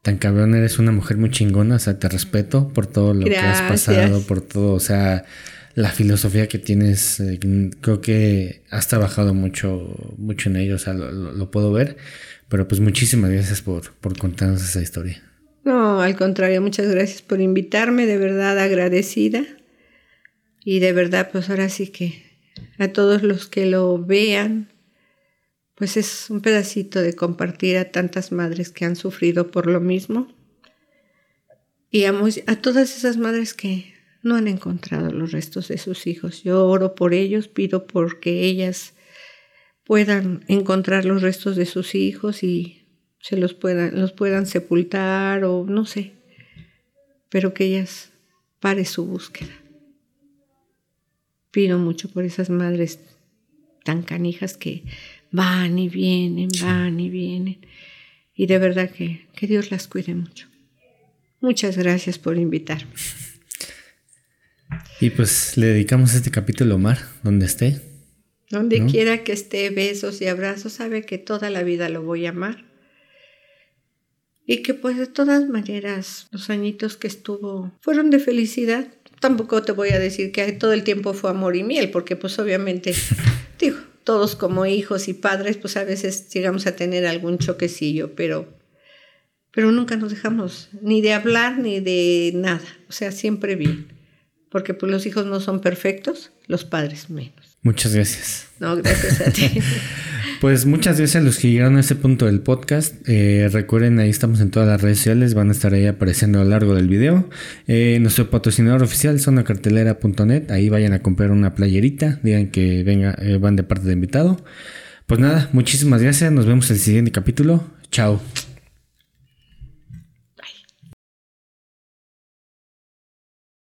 Speaker 2: tan cabrón, eres una mujer muy chingona, o sea, te respeto por todo lo que has pasado, por todo, o sea, la filosofía que tienes, eh, creo que has trabajado mucho, mucho en ello, o sea, lo, puedo ver, pero pues muchísimas gracias por, por contarnos esa historia.
Speaker 1: No, al contrario, muchas gracias por invitarme, de verdad agradecida. Y de verdad, pues ahora sí que a todos los que lo vean, pues es un pedacito de compartir a tantas madres que han sufrido por lo mismo y a, todas esas madres que no han encontrado los restos de sus hijos. Yo oro por ellos, pido porque ellas puedan encontrar los restos de sus hijos y se los puedan, los puedan sepultar o no sé, pero que ellas pare su búsqueda. Pido mucho por esas madres tan canijas que van y vienen, van y vienen. Y de verdad que, que Dios las cuide mucho. Muchas gracias por invitarme.
Speaker 2: Y pues le dedicamos este capítulo a Omar, donde esté.
Speaker 1: Donde quiera que esté, besos y abrazos, sabe que toda la vida lo voy a amar. Y que pues de todas maneras los añitos que estuvo fueron de felicidad. Tampoco te voy a decir que todo el tiempo fue amor y miel, porque pues obviamente, digo, todos como hijos y padres, pues a veces llegamos a tener algún choquecillo, pero, pero nunca nos dejamos ni de hablar ni de nada, o sea, siempre bien, porque pues los hijos no son perfectos, los padres menos.
Speaker 2: Muchas gracias.
Speaker 1: No, gracias a ti.
Speaker 2: Pues muchas gracias a los que llegaron a este punto del podcast. Eh, recuerden, ahí estamos en todas las redes sociales, van a estar ahí apareciendo a lo largo del video. Eh, nuestro patrocinador oficial, sonacartelera.net, ahí vayan a comprar una playerita, digan que venga, eh, van de parte de invitado. Pues nada, muchísimas gracias, nos vemos en el siguiente capítulo. Chao.